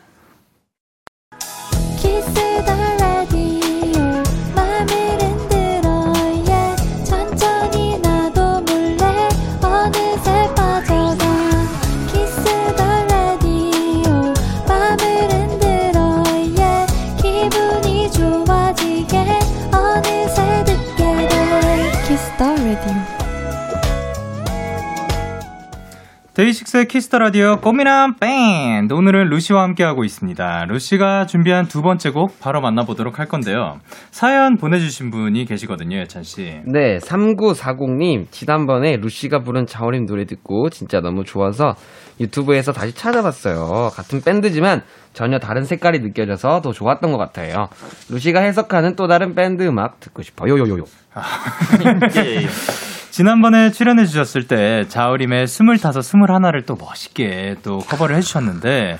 데이식스의 키스 더 라디오 꽃미남 밴드 오늘은 루시와 함께하고 있습니다. 루시가 준비한 두 번째 곡 바로 만나보도록 할 건데요. 사연 보내주신 분이 계시거든요, 예찬 씨. 네, 3940님, 지난번에 루시가 부른 자우림 노래 듣고 진짜 너무 좋아서 유튜브에서 다시 찾아봤어요. 같은 밴드지만 전혀 다른 색깔이 느껴져서 더 좋았던 것 같아요. 루시가 해석하는 또 다른 밴드 음악 듣고 싶어요. 요요요요. *laughs* 예, 예. 지난번에 출연해 주셨을 때 자우림의 스물다섯, 스물하나를 또 멋있게 또 커버를 해주셨는데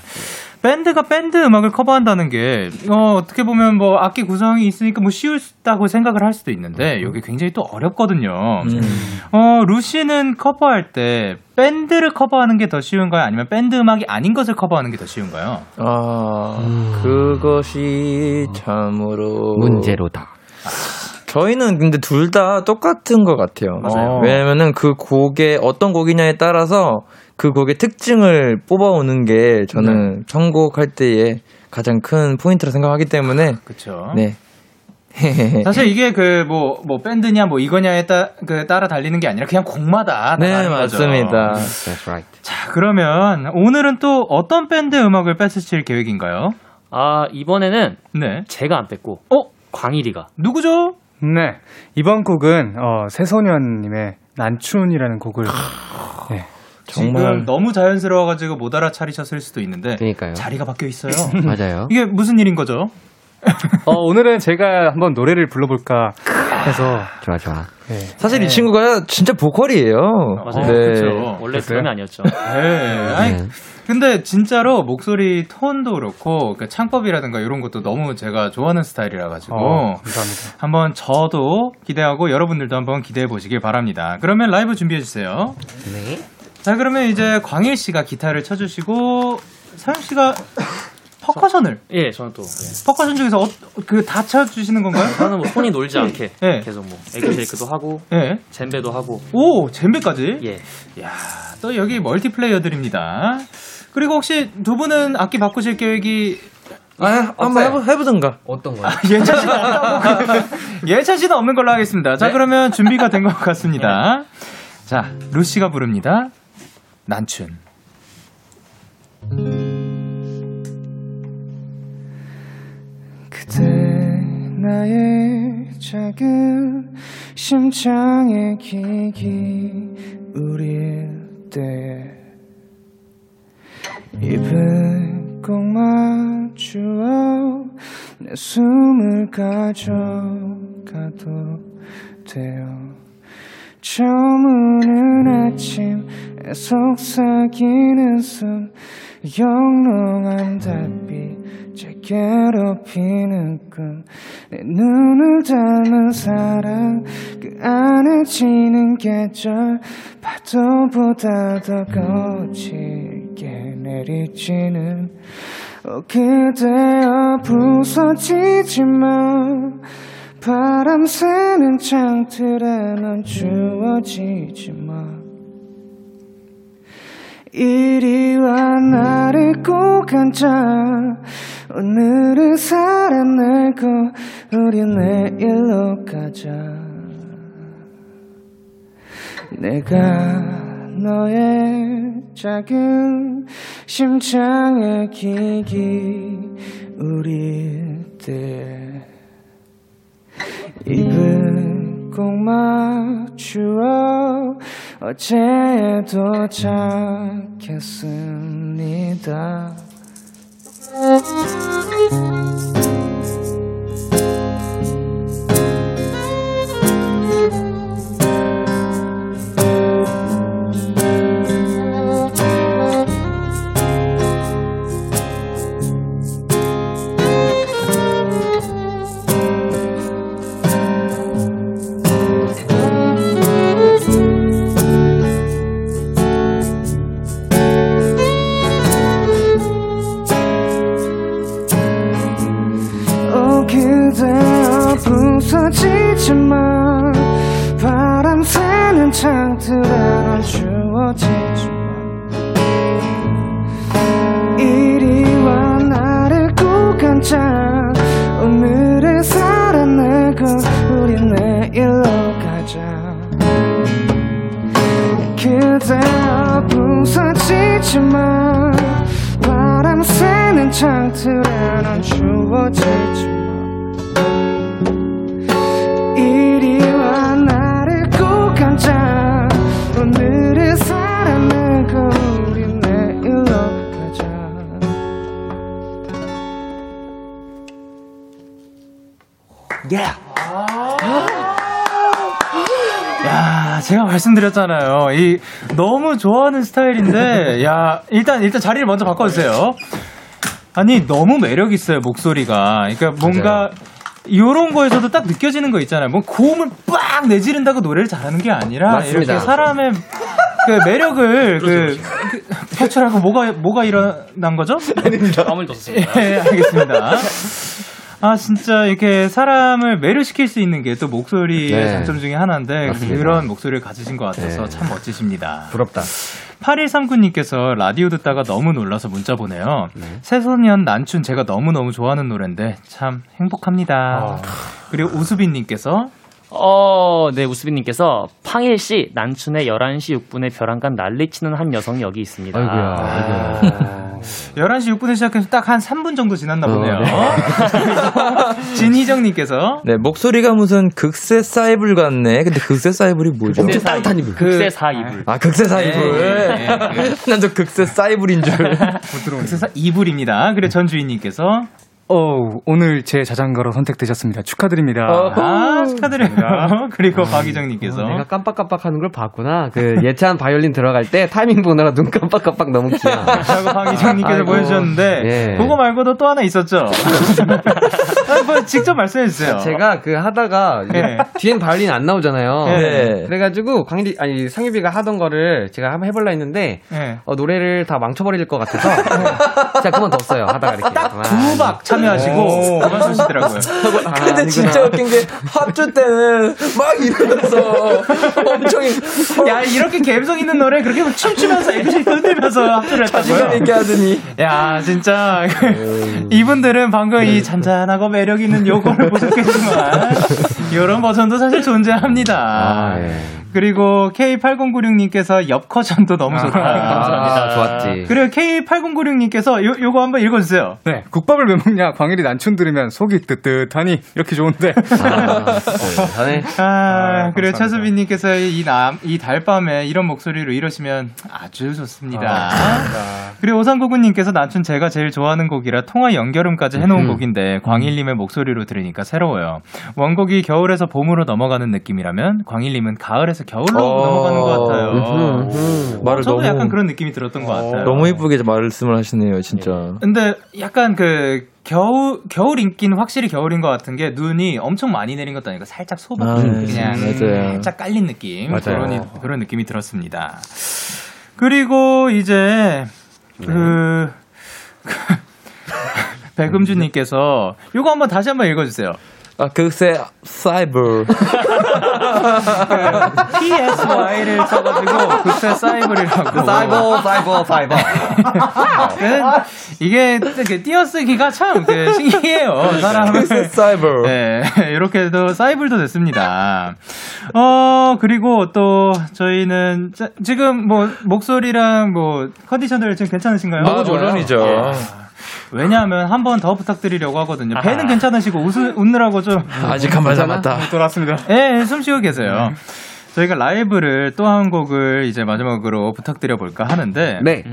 밴드가 밴드 음악을 커버한다는 게 어, 어떻게 보면 뭐 악기 구성이 있으니까 뭐 쉬웠다고 생각을 할 수도 있는데 여기 굉장히 또 어렵거든요. 어 루시는 커버할 때 밴드를 커버하는 게 더 쉬운가요? 아니면 밴드 음악이 아닌 것을 커버하는 게 더 쉬운가요? 아, 그것이 참으로 문제로다. 저희는 근데 둘 다 똑같은 것 같아요. 맞아요. 왜냐면은 그 곡의 어떤 곡이냐에 따라서 그 곡의 특징을 뽑아오는 게 저는 선곡할 때의 가장 큰 포인트라 생각하기 때문에 그렇죠. 네. *laughs* 사실 이게 그뭐뭐 밴드냐 뭐 이거냐에 따, 그 따라 달리는 게 아니라 그냥 곡마다 네. 맞습니다. That's right. 자, 그러면 오늘은 또 어떤 밴드 음악을 뺏으실 계획인가요? 아, 이번에는 네. 제가 안 뺐고, 어? 광일이가. 누구죠? 네. 이번 곡은 어, 새소년님의 난춘이라는 곡을 네. 지금 너무 자연스러워가지고 못 알아차리셨을 수도 있는데 그러니까요. 자리가 바뀌어 있어요. *laughs* 맞아요. 이게 무슨 일인 거죠? 어, 오늘은 제가 한번 노래를 불러볼까 해서 좋아, 좋아. 네. 사실 이 친구가 진짜 보컬이에요. 맞아요. 네. 그쵸. 원래 그러면 아니었죠. 네. 아니, 네. 근데 진짜로 목소리 톤도 그렇고 그 창법이라든가 이런 것도 너무 제가 좋아하는 스타일이라 가지고 어, 감사합니다. 한번 저도 기대하고 여러분들도 한번 기대해 보시길 바랍니다. 그러면 라이브 준비해 주세요. 네. 자, 그러면 이제 광일 씨가 기타를 쳐주시고, 서영 씨가 퍼커션을 예, 저는 또 예. 퍼커션 중에서 어, 그 다 쳐 주시는 건가요? 저는 뭐 손이 놀지 *laughs* 않게 예. 계속 뭐 egg shake도 하고 예. 젬베도 하고 오 젬베까지. 예. 야, 또 여기 멀티플레이어들입니다. 그리고 혹시 두 분은 악기 바꾸실 계획이 아, 한번 해보, 해보든가. 어떤 거요? 예찬 씨는 없다고. *laughs* 예찬 씨는 없는 걸로 하겠습니다. 자, 그러면 준비가 된 것 같습니다. 자, 루시가 부릅니다. 난춘. 그대 나의 작은 심장에 기기 우릴 때 입을 꼭 맞추어 내 숨을 가져가도 돼요. 처음 오는 아침에 속삭이는 숨 영롱한 달빛 제 괴롭히는 꿈. 내 눈을 닮은 사랑 그 안에 지는 계절. 파도보다 더 거칠게 내리치는. 어 그대여 부서지지만 바람 새는 창틀에 넌 주워지지 마 이리 와 나를 꼭 앉아 오늘을 살아내고 우리 내일로 가자. 내가 너의 작은 심장에 기기 우릴 때 입을 꼭 맞추어 어제에 도착했습니다. 말씀드렸잖아요. 이 너무 좋아하는 스타일인데, *laughs* 야, 일단 일단 자리를 먼저 바꿔주세요. 아니 너무 매력 있어요 목소리가. 그러니까 뭔가 이런 거에서도 딱 느껴지는 거 있잖아요. 뭐 고음을 빡 내지른다고 노래를 잘하는 게 아니라 맞습니다. 이렇게 사람의 그 매력을 *laughs* 그, 그 표출하고 뭐가 뭐가 일어난 거죠? 아닙니다. 아무 일도 없습니다. 예, 알겠습니다. 아, 진짜 이렇게 사람을 매료시킬 수 있는 게 또 목소리의 네. 장점 중에 하나인데 맞습니다. 그런 목소리를 가지신 것 같아서 네. 참 멋지십니다. 부럽다. 8139님께서 라디오 듣다가 너무 놀라서 문자 보내요. 네. 새소년 난춘 제가 너무너무 좋아하는 노래인데 참 행복합니다. 아. 그리고 우수빈님께서 어, 네, 우수빈님께서 팡일 씨 난춘의 11시 6분에 벼랑간 난리치는 한 여성이 여기 있습니다. 아이고야, 아이고야. *laughs* 11시 6분에 시작해서 딱 한 3분 정도 지났나 어, 보네요. 네. *laughs* 진희정님께서 네, 목소리가 무슨 극세 사이불 같네. 근데 극세 사이불이 뭐죠? 극세 사이- 이불. 극세 사이불. 아, 극세 사이불. 네, 네. *laughs* 난저 극세 사이불인 줄. *laughs* 그래서 이불입니다. 그리고 전주인님께서 어, 오늘 제 자장가로 선택되셨습니다. 축하드립니다. 아, 축하드려요. *laughs* 그리고 박희정님께서. 내가 깜빡깜빡하는 걸 봤구나. 그 *laughs* 예찬 바이올린 들어갈 때 타이밍 보느라 눈 깜빡깜빡 너무 귀여워. 라고 박희정님께서. 보여주셨는데, 예. 그거 말고도 또 하나 있었죠? *laughs* 아, 뭐 직접 말씀해 주세요. 제가 그 하다가 네. 뒤엔 바이올린 안 나오잖아요. 네. 그래가지고 광일이 아니 상유비가 하던 거를 제가 한번 해볼라 했는데 네. 어, 노래를 다 망쳐버릴 것 같아서 제가 그만 뒀어요. 하다가 이렇게. 두박 참여하시고, 그만두시더라고요. *laughs* 아, 근데 진짜 웃긴 게 합주 때는 막 이러면서 *laughs* 엄청 야, 이렇게 감성 있는 노래 그렇게 춤추면서 MC 흔들면서 합주를 했다고요? 있게 하더니 야, 진짜. *laughs* 이분들은 방금 이 잔잔하고 매력 있는 요거를 보셨겠지만, 이런 버전도 사실 존재합니다. 아, 예. 그리고 K8096님께서 옆 커전도 너무 좋다. 아, 좋았지. 그리고 K8096님께서 요, 요거 한번 읽어주세요. 네, 국밥을 왜 먹냐? 광일이 난춘 들으면 속이 뜨뜻하니 이렇게 좋은데. 아, 네, 전에 아, 그리고 차수빈님께서 이 남, 이 달밤에 이런 목소리로 이러시면 아주 좋습니다. 그리고 오상구구님께서 난춘 제가 제일 좋아하는 곡이라 통화 연결음까지 해놓은 음. 곡인데 광일님의 목소리로 들으니까 새로워요. 원곡이 겨울에서 봄으로 넘어가는 느낌이라면 광일님은 가을에서 겨울로 어. 넘어가는 것 같아요. 음흠, 음흠. 말을 저도 너무- 약간 그런 느낌이 들었던 것 같아요. 너무 이쁘게 말씀을 하시네요, 진짜. 근데 약간 그 겨울 겨울 인기는 확실히 겨울인 것 같은 게 눈이 엄청 많이 내린 것도 아니고 살짝 소박 아, 그냥 맞아요. 살짝 깔린 느낌 맞아요. 그런 이- 그런 느낌이 들었습니다. 그리고 이제 그 *laughs* 백음주님께서 요거 한번 다시 한번 읽어주세요. 아, 그새 사이버. PSY를 써가지고 그새 사이버이라고. 사이버 사이버 사이버. 네, 이게 이렇게 띄어쓰기가 참 그, 신기해요. 사람을. 그새 사이버. 네, 이렇게도 사이블도 됐습니다. 어, 그리고 또 저희는 자- 지금 뭐 목소리랑 뭐 컨디션들 지금 괜찮으신가요? 아, 물론이죠. 왜냐하면 한 번 더 부탁드리려고 하거든요. 배는 괜찮으시고 웃, 웃느라고 좀. 아직 한 발 남았다. 돌아왔습니다. 예, 숨 쉬고 계세요. 저희가 라이브를 또 한 곡을 이제 마지막으로 부탁드려 볼까 하는데 네.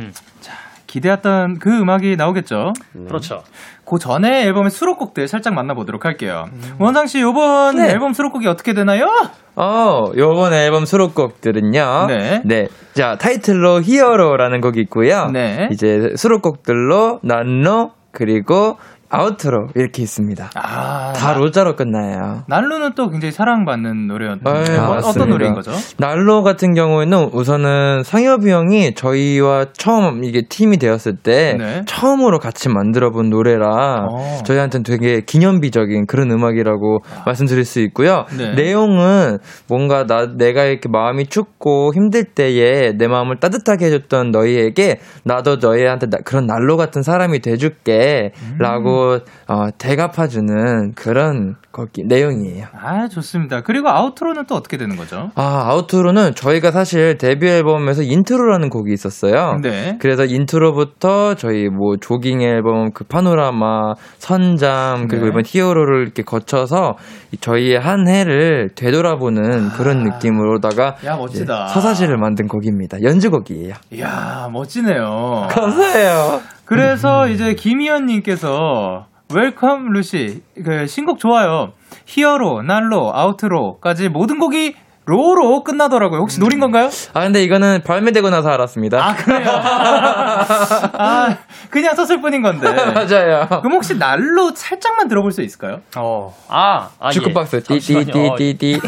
기대했던 그 음악이 나오겠죠. 그렇죠. 그 전에 앨범의 수록곡들 살짝 만나보도록 할게요. 원상 씨, 이번 네. 앨범 수록곡이 어떻게 되나요? 어, 요번 앨범 수록곡들은요. 네. 자, 타이틀로 히어로라는 곡이 있고요. 네. 이제 수록곡들로 난로 그리고 아우트로 이렇게 있습니다. 아, 다 로자로 끝나요. 난로는 또 굉장히 사랑받는 노래였는데 네, 어, 어떤 맞습니다. 노래인 거죠? 난로 같은 경우에는 우선은 상엽이 형이 저희와 처음 이게 팀이 되었을 때 네. 처음으로 같이 만들어 본 노래라 어. 저희한테는 되게 기념비적인 그런 음악이라고 말씀드릴 수 있고요. 네. 내용은 뭔가 나 내가 이렇게 마음이 춥고 힘들 때에 내 마음을 따뜻하게 해줬던 너희에게 나도 너희한테 나- 그런 난로 같은 사람이 돼줄게라고 어, 되갚아주는 그런 거기 내용이에요. 아, 좋습니다. 그리고 outro는 또 어떻게 되는 거죠? 아, outro는 저희가 사실 데뷔 앨범에서 intro라는 곡이 있었어요. 네. 그래서 intro부터 저희 뭐 조깅 앨범, 그 파노라마, 선잠, 그리고 네. 이번 히어로를 이렇게 거쳐서 이 저희의 한 해를 되돌아보는 그런 느낌으로다가 야, 멋지다. 서사시를 만든 곡입니다. 연주곡이에요. 이야, 멋지네요. 감사해요. 그래서 이제 김희연님께서 welcome 루시 그 신곡 좋아요. 히어로, 난로, outro까지 모든 곡이 로로 끝나더라고요. 혹시 노린 건가요? 아, 근데 이거는 발매되고 나서 알았습니다. 아 그래요? *laughs* 아 그냥 썼을 뿐인 건데. *laughs* 맞아요. 그럼 혹시 난로 살짝만 들어볼 수 있을까요? 어. 아, 아 주크박스 예. 어, 띠띠띠띠띠.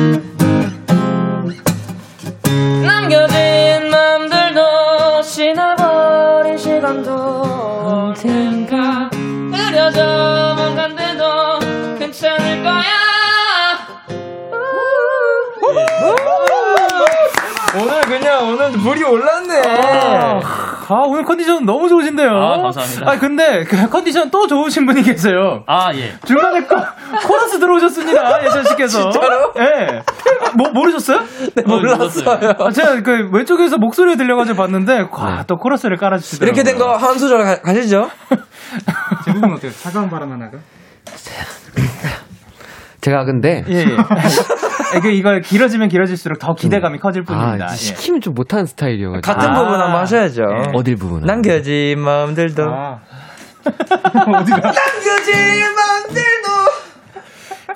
남 시간도 언젠가 흐려져 뭔가인데도 괜찮을 거야 오늘 그냥 오늘 물이 올랐네. 아 오늘 컨디션 너무 좋으신데요. 아, 감사합니다. 아 근데 그 컨디션 또 좋으신 분이 계세요. 아, 예. 중간에 코, *laughs* 코러스 들어오셨습니다. 예전 씨께서. 진짜로? 예. 아, 뭐 모르셨어요? 네, 몰랐어요. 아, 제가 그 왼쪽에서 목소리가 들려가지고 봤는데 와, 또 코러스를 깔아주시더라고요. 이렇게 된 거 한 소절 가- 가시죠. *laughs* 제 부분 어때요? 차가운 바람 하나가? 제가 근데 예, 예. *laughs* 이게 이걸 길어지면 길어질수록 더 기대감이 커질 뿐입니다. 아, 예. 시키면 좀 못하는 스타일이어가지고. 같은 아. 부분 한번 하셔야죠. 어딜 부분? 남겨진 마음들도. 아. *laughs* 어디가? 남겨진 마음들도.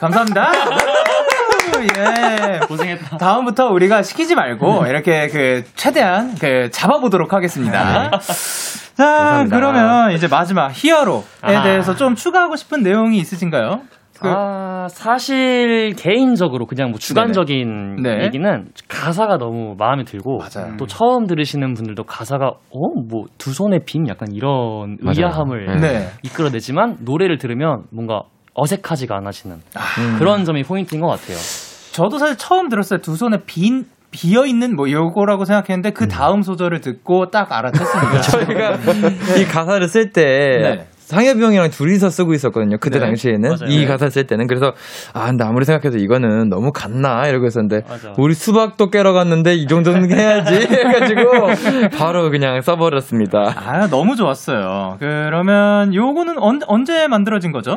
감사합니다. *laughs* 예. 고생했다. 다음부터 우리가 시키지 말고 이렇게 그 최대한 그 잡아보도록 하겠습니다. 자, 감사합니다. 그러면 이제 마지막 히어로에 아. 대해서 좀 추가하고 싶은 내용이 있으신가요? 그- 아, 사실 개인적으로 그냥 뭐 주관적인 네. 얘기는 가사가 너무 마음에 들고 맞아요. 또 처음 들으시는 분들도 가사가 어 뭐 두 손에 빈 약간 이런 맞아요. 의아함을 네. 이끌어내지만 노래를 들으면 뭔가 어색하지가 않아지는 음. 그런 점이 포인트인 것 같아요. 저도 사실 처음 들었어요. 두 손에 빈 비어 있는 뭐 요거라고 생각했는데 그 다음 소절을 듣고 딱 알아챘습니다. *laughs* 저희가 이 가사를 쓸때 네. 상엽이 형이랑 둘이서 쓰고 있었거든요. 그때 네. 당시에는 맞아요. 이 네. 가사 쓸 때는 그래서 아 근데 아무리 생각해도 이거는 너무 같나 이러고 있었는데 맞아. 우리 수박도 깨러 갔는데 이 정도는 해야지 *laughs* 해가지고 바로 그냥 써버렸습니다. 아, 너무 좋았어요. 그러면 요거는 언, 언제 만들어진 거죠?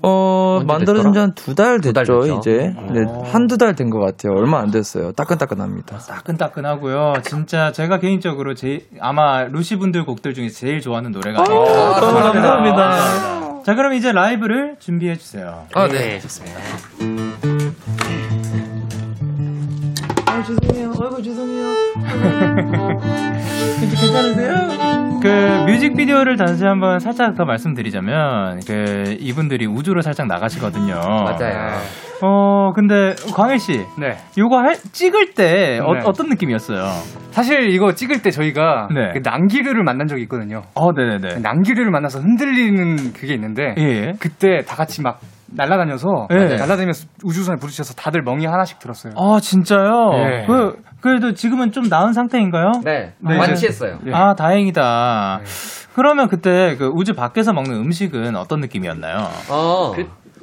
어 만들어진? 지 한 두 달 됐죠 됐죠. 이제 네, 어. 한두 달 된 것 같아요. 얼마 안 됐어요. 따끈따끈합니다. 따끈따끈하고요. 진짜 제가 개인적으로 제 아마 루시 분들 곡들 중에 제일 좋아하는 노래가 아닐까. 아. 감사합니다. 자, 그럼 이제 라이브를 준비해 주세요. 아 네. 좋습니다. 괜찮으세요? 그 뮤직비디오를 다시 한번 살짝 더 말씀드리자면 그 이분들이 우주로 살짝 나가시거든요. 맞아요. 어 근데 광일 씨, 네. 요거 할, 찍을 때 어, 네. 어떤 느낌이었어요? 사실 이거 찍을 때 저희가 네. 그 낭기류를 만난 적이 있거든요. 어, 네네네. 낭기류를 만나서 흔들리는 그게 있는데 예. 그때 다 같이 막 날아다녀서 네. 날아다니면서 우주선에 부딪혀서 다들 멍이 하나씩 들었어요. 아 진짜요? 예. 그 그래도 지금은 좀 나은 상태인가요? 네, 네. 완치했어요. 예. 아 다행이다. 네. 그러면 그때 그 우주 밖에서 먹는 음식은 어떤 느낌이었나요? 어,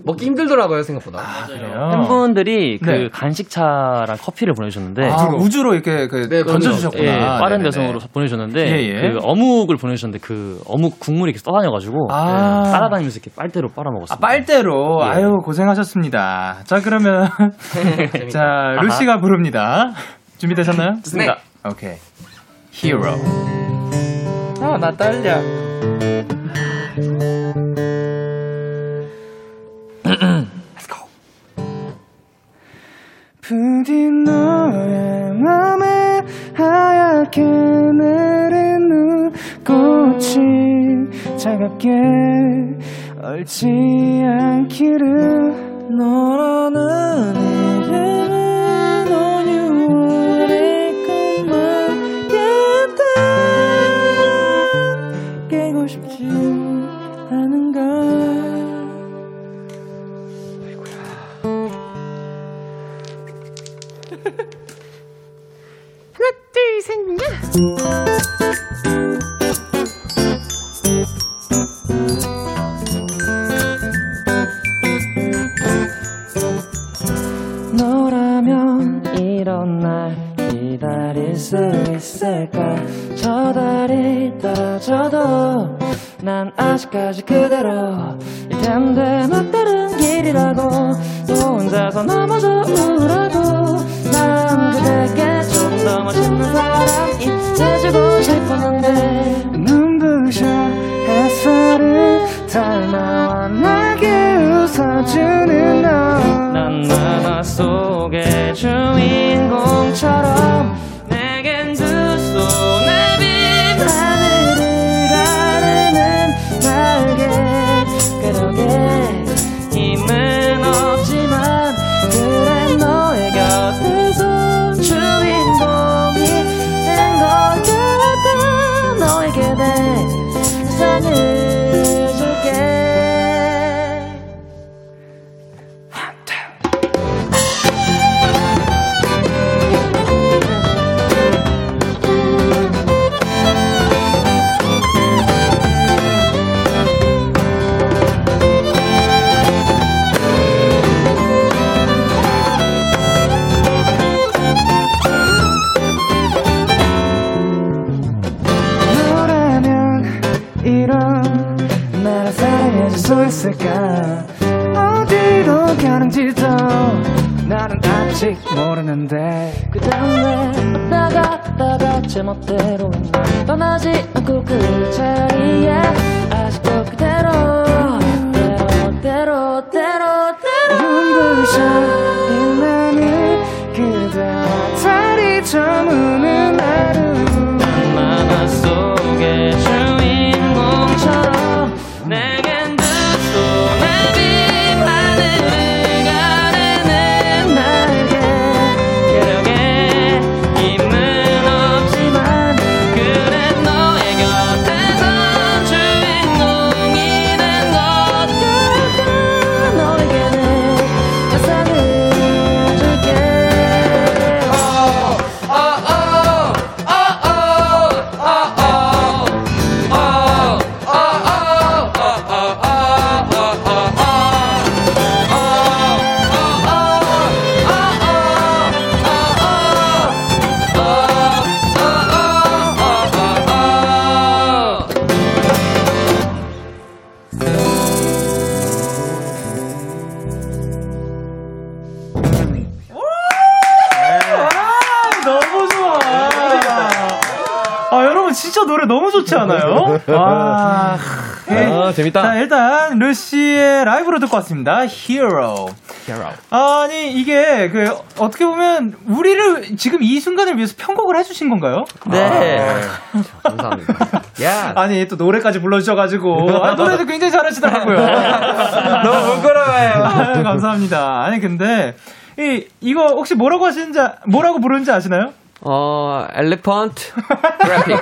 먹기 힘들더라고요 생각보다. 그래요? 팬분들이 그 네. 간식차랑 커피를 보내주셨는데 아, 우주로 이렇게 그 네, 던져주셨구나. 예, 빠른. 배송으로 보내주셨는데 예, 예. 그 어묵을 보내주셨는데 그 어묵 국물이 이렇게 떠다녀가지고 아. 예, 따라다니면서 이렇게 빨대로 빨아먹었어요. 아, 빨대로. 예. 아유, 고생하셨습니다. 자, 그러면. *laughs* 자, 루시가 부릅니다. 준비되셨나요? 좋습니다. 오케이. 히어로. 아나 떨려. 부디 너의 맘에 하얗게 내린 눈꽃이 차갑게 얼지 않기를 너라 모르는데. 그 다음에 나가 다가 제멋대로 떠나지 않고 그 자리에 아직도 그대로 대로 대로 대로 대로. 눈부셔 빛나는 그대 다리 저무는 하루 않아요? 와. 아, 재밌다. 자, 일단 루시의 라이브로 듣고 왔습니다. Hero. 아니, 이게 그 어떻게 보면 우리를 지금 이 순간을 위해서 편곡을 해 주신 건가요? 네. 감사합니다. 야. *laughs* 아니, 또 노래까지 불러 주셔 가지고 아, 노래도 굉장히 잘하시더라고요. *laughs* 너무 부끄러워요. *laughs* 감사합니다. 아니, 근데 이 이거 혹시 뭐라고 하시는지 아- 뭐라고 부르는지 아시나요? 어, 엘리펀트 래핑.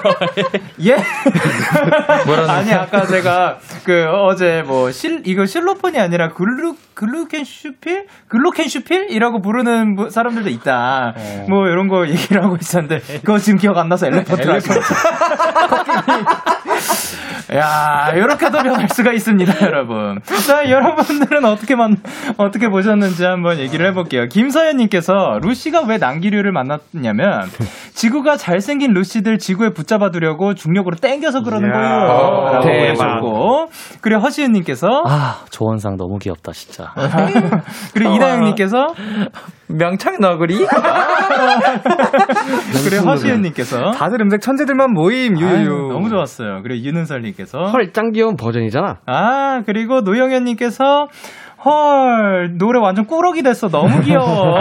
*laughs* 예? *laughs* 아니 아까 제가 그 어제 뭐 실 이거 실로폰이 아니라 글루 글루켄슈필 글루켄슈필이라고 부르는 부- 사람들도 있다. 뭐 이런 거 얘기를 하고 있었는데 그거 지금 기억 안 나서 엘리펀트. *laughs* 야, 이렇게도 변할 수가 있습니다, *laughs* 여러분. 자, 여러분들은 어떻게 만, 어떻게 보셨는지 한번 얘기를 해볼게요. 김서연님께서 루시가 왜 난기류를 만났냐면, 지구가 잘생긴 루시들 지구에 붙잡아두려고 중력으로 땡겨서 그러는 이야. 거예요. 라고 대박. 보내셨고, 그리고 허시은님께서, 아, 조원상 너무 귀엽다, 진짜. *laughs* 그리고 이다영님께서, *laughs* 명창 너구리? 그리고 허시은님께서, 다들 음색 천재들만 모임 유유. 아유, 너무 좋았어요. 그리고 윤은설님께서, 헐, 짱 귀여운 버전이잖아. 아, 그리고 노영현님께서, 헐, 노래 완전 꾸러기 됐어. 너무 귀여워.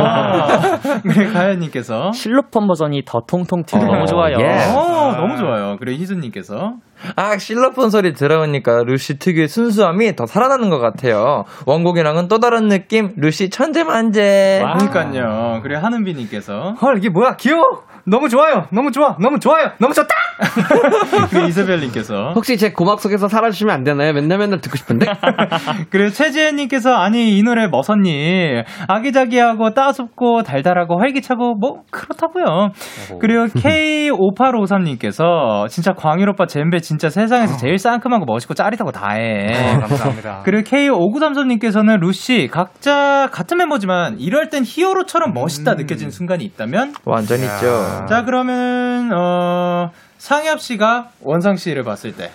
그리고 *laughs* 가연님께서, 실로폰 버전이 더 통통 튀고 어, 너무 좋아요. 예. 어, 너무 좋아요. 그리고 희수님께서, 아, 실로폰 소리 들어오니까 루시 특유의 순수함이 더 살아나는 것 같아요. 원곡이랑은 또 다른 느낌, 루시 천재만재. 그러니까요. 그리고 하는비님께서, 헐 이게 뭐야 귀여워. 너무 좋아요. 너무 좋아. 너무 좋아요. 너무 좋다. *laughs* 그리고 이세벨님께서, 혹시 제 고막 속에서 사라지시면 안 되나요? 맨날 맨날 듣고 싶은데? *laughs* 그리고 최지혜님께서, 아니, 이 노래 머선님, 아기자기하고 따숩고 달달하고 활기차고, 뭐, 그렇다고요 그리고 K5853님께서, 진짜 광일 오빠 젬베 진짜 세상에서 제일 상큼하고 멋있고 짜릿하고 다해. 어, 감사합니다. *laughs* 그리고 K5933님께서는 루시, 각자 같은 멤버지만, 이럴 땐 히어로처럼 멋있다 느껴지는 순간이 있다면? 완전 있죠. 자, 그러면, 어, 상엽 씨가 원상 씨를 봤을 때.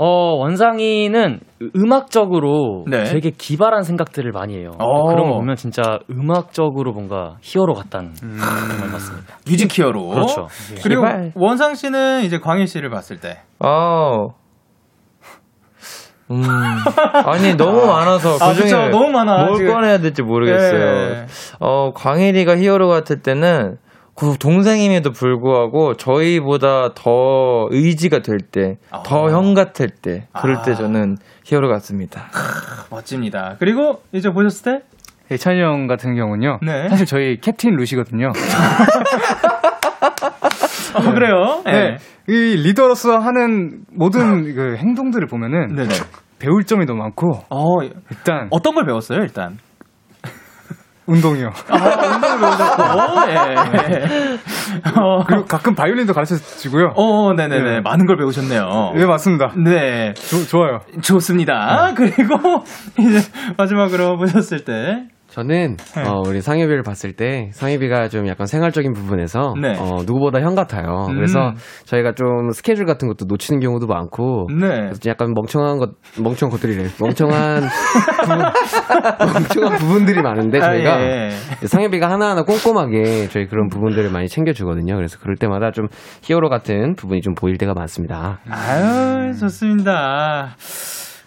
어, 원상이는 음악적으로 네. 되게 기발한 생각들을 많이 해요. 어. 그런 거 보면 진짜 음악적으로 뭔가 히어로 같다는 생각을 받습니다. 뮤직 히어로. 그렇죠. 그리고 기발. 원상 씨는 이제 광일 씨를 봤을 때. 어. 음. 아니, 너무 많아서 아, 그 중에 그쵸. 너무 많아, 뭘 지금. 꺼내야 될지 모르겠어요. 예. 어, 광일이가 히어로 같을 때는 그 동생임에도 불구하고 저희보다 더 의지가 될 때, 더형 같을 때, 그럴 때 아. 저는 히어로 같습니다. 멋집니다. 그리고 이제 보셨을 때? 예찬이 형 같은 경우는요. 네. 사실 저희 캡틴 루시거든요. *laughs* 어, 그래요? 네. 이 리더로서 하는 모든 *laughs* 그 행동들을 보면은 네네. 배울 점이 너무 많고 어, 일단 어떤 걸 배웠어요, 일단? 운동이요. 아, 운동을 배우셨고, 예. 어, 그리고 가끔 바이올린도 가르쳐 주고요. 어, 네네네. 네. 많은 걸 배우셨네요. 네 맞습니다. 네. 조- 좋아요. 좋습니다. 그리고 이제 마지막으로 보셨을 때. 저는 네. 어, 우리 상혜비를 봤을 때 상혜비가 좀 약간 생활적인 부분에서 네. 어, 누구보다 형 같아요. 음. 그래서 저희가 좀 스케줄 같은 것도 놓치는 경우도 많고 네. 그래서 약간 멍청한 것 멍청한 것들이래. 멍청한 *laughs* 부분, 멍청한 부분들이 많은데 저희가 아, 예. 상엽이가 하나하나 꼼꼼하게 저희 그런 부분들을 많이 챙겨주거든요. 그래서 그럴 때마다 좀 히어로 같은 부분이 좀 보일 때가 많습니다. 아유, 좋습니다.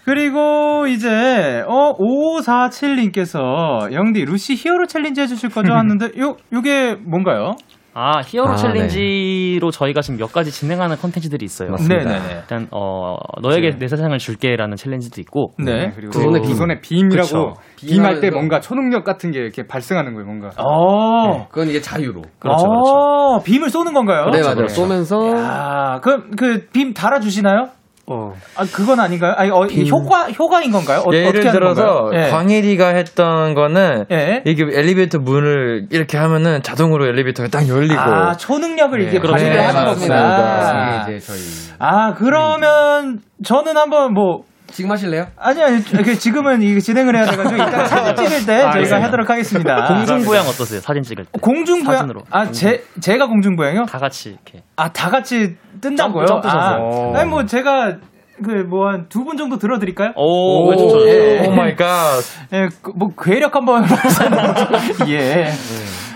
그리고 이제 어 5547님께서 영디 루시 히어로 챌린지 해주실 거죠 하는데 요 요게 뭔가요? 아 히어로 아, 챌린지로 저희가 지금 몇 가지 진행하는 컨텐츠들이 있어요. 맞습니다. 네네네. 일단 어 너에게 내 세상을 줄게라는 챌린지도 있고 네, 그리고 또- 두 손에 빔이라고. 빔할 때 뭔가 초능력 같은 게 이렇게 발생하는 거예요, 뭔가. 어. 그건 이게 자유로. 그렇죠, 그렇죠. 빔을 쏘는 건가요? 네, 맞아요. 쏘면서 아, 그럼 그 빔 달아 주시나요? 어. 아, 그건 아닌가요? 아니, 어, 빔. 효과 효과인 건가요? 어, 예를 어떻게 하는 들어서 건가요? 예. 광일이가 했던 거는 예. 이게 엘리베이터 문을 이렇게 하면은 자동으로 엘리베이터가 딱 열리고 아, 초능력을 이게 그렇죠. 발휘를 네, 하는 맞습니다. 이게 이제 저희 아, 그러면 저는 한번 뭐 지금 하실래요? 아니 아니 그 지금은 이게 진행을 해야 돼가지고 이따 *laughs* 사진 찍을 때 아, 저희가 네. 하도록 하겠습니다. 공중부양 어떠세요? 사진 찍을 때. 공중부양 사진으로. 아제 제가 공중부양이요? 다 같이 이렇게. 아 다 같이 뜬다고요? 점프, 점프셔서. 아, 아니 뭐 제가 그뭐한두분 정도 들어드릴까요? 오, 왜 좋죠? 예. oh my god. 예, 그, 뭐 괴력 한번 *laughs* 예.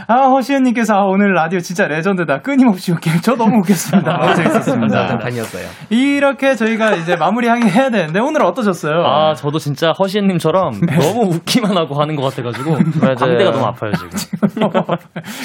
아 허시은님께서 아, 오늘 라디오 진짜 레전드다. 끊임없이 웃겨요. 저 너무 웃겼습니다. 너무 재밌었습니다. 단이었어요. 이렇게 저희가 이제 마무리 해야 되는데 오늘 어떠셨어요? 아, 저도 진짜 허시엔님처럼 네. 너무 웃기만 하고 하는 것 같아가지고 *laughs* 광대가 너무 아파요 지금. *laughs*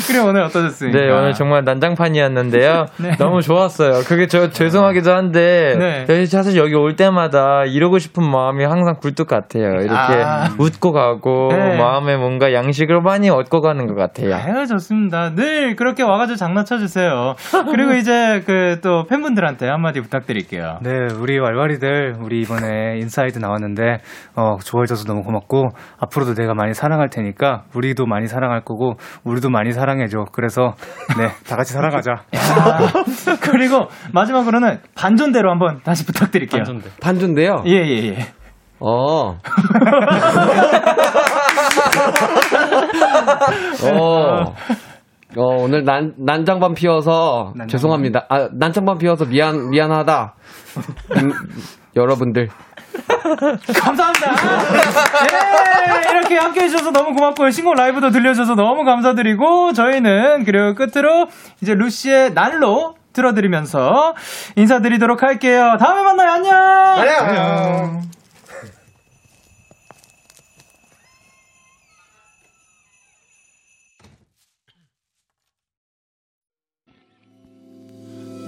그래 오늘 어떠셨습니까? 네, 오늘 정말 난장판이었는데요. *laughs* 네. 너무 좋았어요. 그게 저 죄송하기도 한데, 네. 사실 여기 올 때마다 이러고 싶은 마음이 항상 굴뚝 같아요. 이렇게 아. 웃고 가고, 네. 마음에 뭔가 양식을 많이 얻고 가는 것 같아요. 아유, 좋습니다. 늘 그렇게 와가지고 장난쳐주세요. 그리고 이제 그 또 팬분들한테 한마디 부탁드릴게요. 네, 우리 왈왈이들, 우리 이번에 Inside 나왔는데, 어, 좋아해줘서 너무 고맙고, 앞으로도 내가 많이 사랑할 테니까, 우리도 많이 사랑할 거고, 우리도 많이 사랑해줘. 그래서, 네, 다 같이 사랑하자. *laughs* 그리고 마지막으로는 반전대로 한번 다시 부탁드릴게요. 반전대. 반전데요? 예, 예, 예. 어. *laughs* 어. 어, 오늘 난, 난장반 피워서 죄송합니다. 아, 난장반 피워서 미안, 미안하다. 음, 여러분들. 감사합니다. 예, 이렇게 함께 해주셔서 너무 고맙고요. 신곡 라이브도 들려줘서 너무 감사드리고, 저희는 그리고 끝으로 이제 루시의 날로 들어드리면서 인사드리도록 할게요. 다음에 만나요. 안녕! 안녕!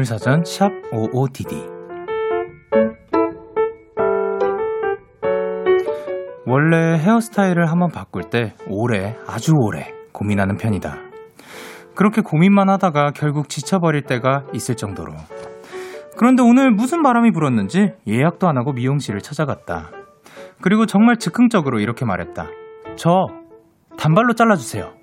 오늘 사전 샵 55DD 원래 헤어스타일을 한번 바꿀 때 오래, 아주 오래 고민하는 편이다. 그렇게 고민만 하다가 결국 지쳐버릴 때가 있을 정도로. 그런데 오늘 무슨 바람이 불었는지 예약도 안 하고 미용실을 찾아갔다. 그리고 정말 즉흥적으로 이렇게 말했다. 저 단발로 잘라주세요.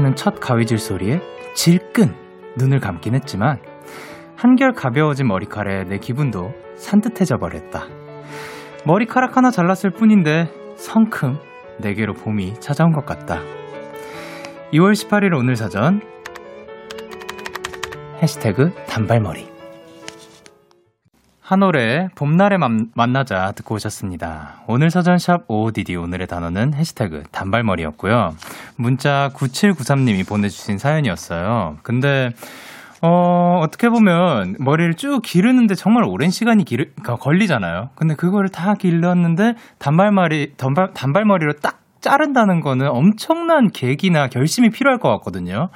하는 첫 가위질 소리에 질끈 눈을 감긴 했지만 한결 가벼워진 머리카락에 내 기분도 산뜻해져 버렸다. 머리카락 하나 잘랐을 뿐인데 성큼 내게로 봄이 찾아온 것 같다. 2월 18일 오늘 사전 해시태그 단발머리 한올의 봄날에 만, 만나자 듣고 오셨습니다. 오늘 사전샵 OODD 오늘의 단어는 해시태그 단발머리였고요. 문자 9793님이 보내주신 사연이었어요. 근데 어, 어떻게 보면 머리를 쭉 기르는데 정말 오랜 시간이 기르, 그러니까 걸리잖아요. 근데 그거를 다 길렀는데 단발머리, 단발, 단발머리로 딱 자른다는 거는 엄청난 계기나 결심이 필요할 것 같거든요.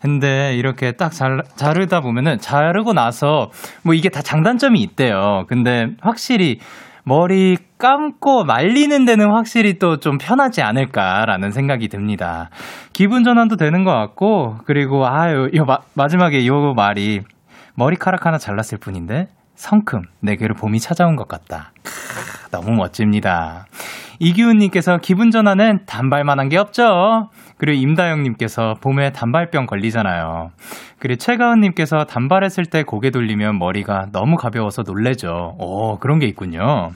근데 이렇게 딱 잘, 자르다 보면은 자르고 나서 뭐 이게 다 장단점이 있대요. 근데 확실히 머리 감고 말리는 데는 확실히 또 좀 편하지 않을까라는 생각이 듭니다. 기분 전환도 되는 것 같고, 그리고, 아유, 요, 마, 마지막에 요 말이 머리카락 하나 잘랐을 뿐인데, 성큼 내게로 봄이 찾아온 것 같다. 크, 너무 멋집니다. 이기훈님께서 기분 전환은 단발만한 게 없죠. 그리고 임다영님께서 봄에 단발병 걸리잖아요. 그리고 최가은님께서 단발했을 때 고개 돌리면 머리가 너무 가벼워서 놀래죠. 오, 그런 게 있군요.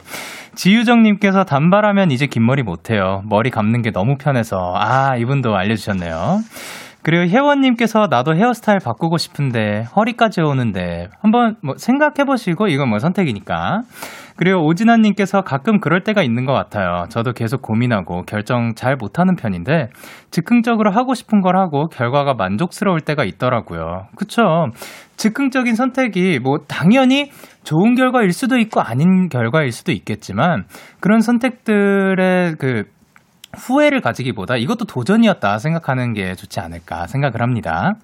지유정님께서 단발하면 이제 긴 머리 못해요. 머리 감는 게 너무 편해서. 아, 이분도 알려주셨네요. 그리고 혜원님께서 나도 헤어스타일 바꾸고 싶은데 허리까지 오는데 한번 뭐 생각해보시고 이건 뭐 선택이니까. 그리고 오진아님께서 가끔 그럴 때가 있는 것 같아요. 저도 계속 고민하고 결정 잘 못하는 편인데 즉흥적으로 하고 싶은 걸 하고 결과가 만족스러울 때가 있더라고요. 그쵸? 즉흥적인 선택이 뭐 당연히 좋은 결과일 수도 있고 아닌 결과일 수도 있겠지만 그런 선택들의 그 후회를 가지기보다 이것도 도전이었다 생각하는 게 좋지 않을까 생각을 합니다.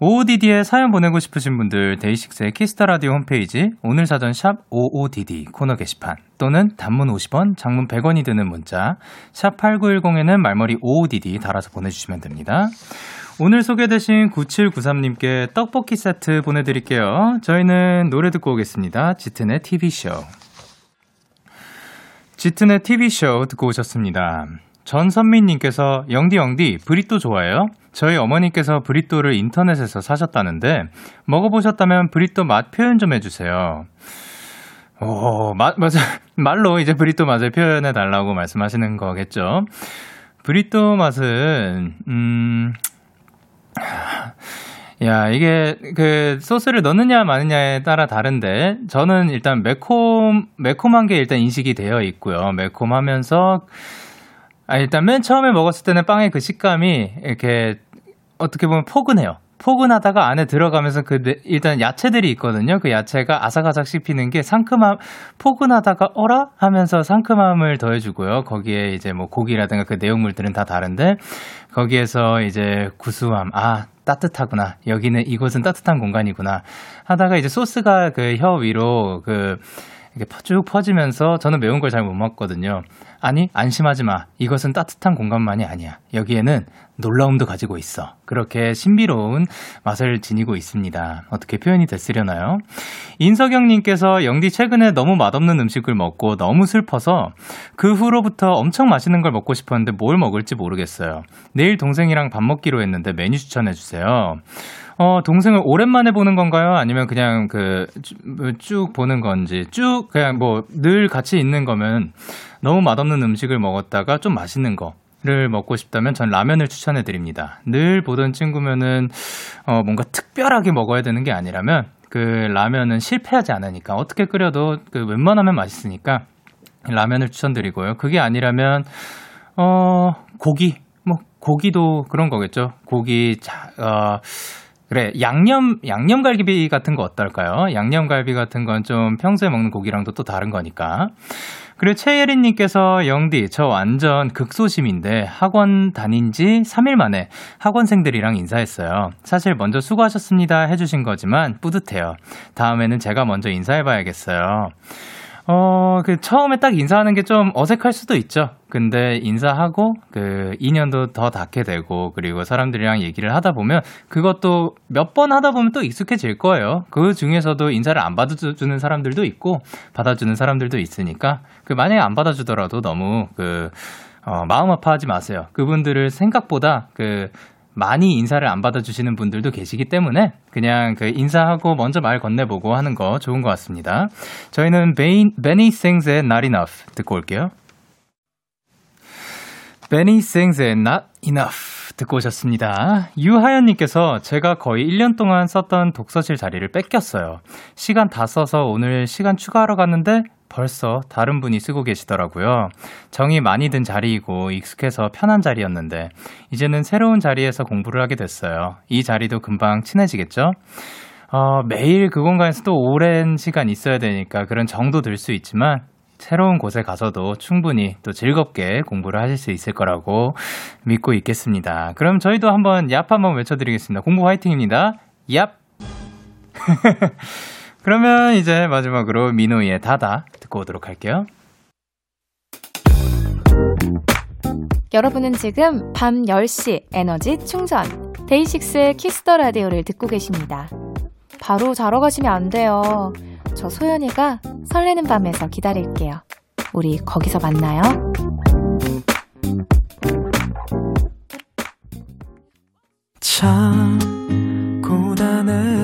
OODD에 사연 보내고 싶으신 분들 데이식스의 키스 더 라디오 홈페이지 오늘 사전 샵 OODD 코너 게시판 또는 단문 50원, 장문 100원이 드는 문자 샵 8910에는 말머리 OODD 달아서 보내주시면 됩니다. 오늘 소개되신 9793님께 떡볶이 세트 보내드릴게요. 저희는 노래 듣고 오겠습니다. 짙은의 TV쇼. 짙은의 TV쇼 듣고 오셨습니다. 전선미님께서 영디 영디 브리또 좋아해요? 저희 어머니께서 브리또를 인터넷에서 사셨다는데 먹어보셨다면 브리또 맛 표현 좀 해주세요. 오, 마, 맞아. *laughs* 말로 이제 브리또 맛을 표현해 달라고 말씀하시는 거겠죠. 브리또 맛은 음. 야, 이게 그 소스를 넣느냐 마느냐에 따라 다른데 저는 일단 매콤 매콤한 게 일단 인식이 되어 있고요. 매콤하면서 아, 일단 맨 처음에 먹었을 때는 빵의 그 식감이 이렇게 어떻게 보면 포근해요. 포근하다가 안에 들어가면서 그 네- 일단 야채들이 있거든요. 그 야채가 아삭아삭 씹히는 게 상큼함 포근하다가 어라 하면서 상큼함을 더해주고요. 거기에 이제 뭐 고기라든가 그 내용물들은 다 다른데 거기에서 이제 구수함 아 따뜻하구나 여기는 이곳은 따뜻한 공간이구나 하다가 이제 소스가 그 혀 위로 그 이렇게 퍼- 쭉 퍼지면서 저는 매운 걸 잘 못 먹거든요. 아니, 안심하지 마. 이것은 따뜻한 공간만이 아니야. 여기에는 놀라움도 가지고 있어. 그렇게 신비로운 맛을 지니고 있습니다. 어떻게 표현이 됐으려나요? 인석영님께서 영디 최근에 너무 맛없는 음식을 먹고 너무 슬퍼서 그 후로부터 엄청 맛있는 걸 먹고 싶었는데 뭘 먹을지 모르겠어요. 내일 동생이랑 밥 먹기로 했는데 메뉴 추천해주세요. 어, 동생을 오랜만에 보는 건가요? 아니면 그냥 그, 쭉 보는 건지, 쭉 그냥 뭐 늘 같이 있는 거면 너무 맛없는 음식을 먹었다가 좀 맛있는 거. 를 먹고 싶다면 전 라면을 추천해 드립니다. 늘 보던 친구면은 어 뭔가 특별하게 먹어야 되는 게 아니라면 그 라면은 실패하지 않으니까 어떻게 끓여도 그 웬만하면 맛있으니까 라면을 추천드리고요. 그게 아니라면 어 고기 뭐 고기도 그런 거겠죠. 고기 자 어, 그래 양념 양념갈비 같은 거 어떨까요? 양념갈비 같은 건 좀 평소에 먹는 고기랑도 또 다른 거니까. 그리고 최예린님께서 영디 저 완전 극소심인데 학원 다닌 지 3일 만에 학원생들이랑 인사했어요. 사실 먼저 수고하셨습니다 해주신 거지만 뿌듯해요. 다음에는 제가 먼저 인사해봐야겠어요. 어, 그 처음에 딱 인사하는 게 좀 어색할 수도 있죠. 근데 인사하고 그 인연도 더 닿게 되고 그리고 사람들이랑 얘기를 하다 보면 그것도 몇 번 하다 보면 또 익숙해질 거예요. 그 중에서도 인사를 안 받아주는 사람들도 있고 받아주는 사람들도 있으니까 그 만약에 안 받아주더라도 너무 그 어, 마음 아파하지 마세요. 그분들을 생각보다 그 많이 인사를 안 받아주시는 분들도 계시기 때문에 그냥 그 인사하고 먼저 말 건네보고 하는 거 좋은 것 같습니다. 저희는 베인, 베니 생스의 Not Enough 듣고 올게요. 베니 생스의 Not Enough 듣고 오셨습니다. 유하연님께서 제가 거의 1년 동안 썼던 독서실 자리를 뺏겼어요. 시간 다 써서 오늘 시간 추가하러 갔는데 벌써 다른 분이 쓰고 계시더라고요. 정이 많이 든 자리이고 익숙해서 편한 자리였는데 이제는 새로운 자리에서 공부를 하게 됐어요. 이 자리도 금방 친해지겠죠? 어, 매일 그 공간에서 또 오랜 시간 있어야 되니까 그런 정도 들 수 있지만 새로운 곳에 가서도 충분히 또 즐겁게 공부를 하실 수 있을 거라고 믿고 있겠습니다. 그럼 저희도 한번 얍 한번 외쳐드리겠습니다. 공부 화이팅입니다. 얍! *laughs* 그러면 이제 마지막으로 민호이의 다다 듣고 오도록 할게요. 여러분은 지금 밤 10시 에너지 충전 데이식스의 키스 더 라디오를 듣고 계십니다. 바로 자러 가시면 안 돼요. 저 소연이가 설레는 밤에서 기다릴게요. 우리 거기서 만나요. 참 고단했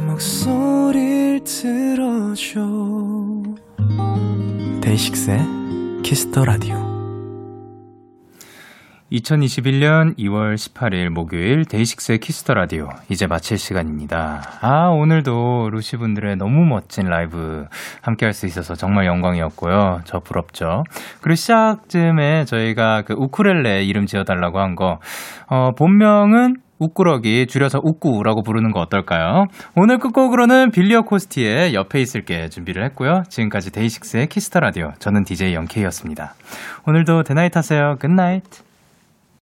목소리를 들어줘 데이식스의 키스 더 라디오 2021년 2월 18일 목요일 데이식스의 키스 더 라디오 이제 마칠 시간입니다. 아 오늘도 루시 분들의 너무 멋진 라이브 함께 할 수 있어서 정말 영광이었고요. 저 부럽죠. 그리고 시작쯤에 저희가 그 우쿨렐레 이름 지어달라고 한 거 어, 본명은 우꾸러기 줄여서 우꾸라고 부르는 거 어떨까요? 오늘 끝곡으로는 빌리어 코스티의 옆에 있을게 준비를 했고요. 지금까지 데이식스의 키스 더 라디오 저는 DJ 영케이였습니다. 오늘도 대나잇 하세요. 굿나잇.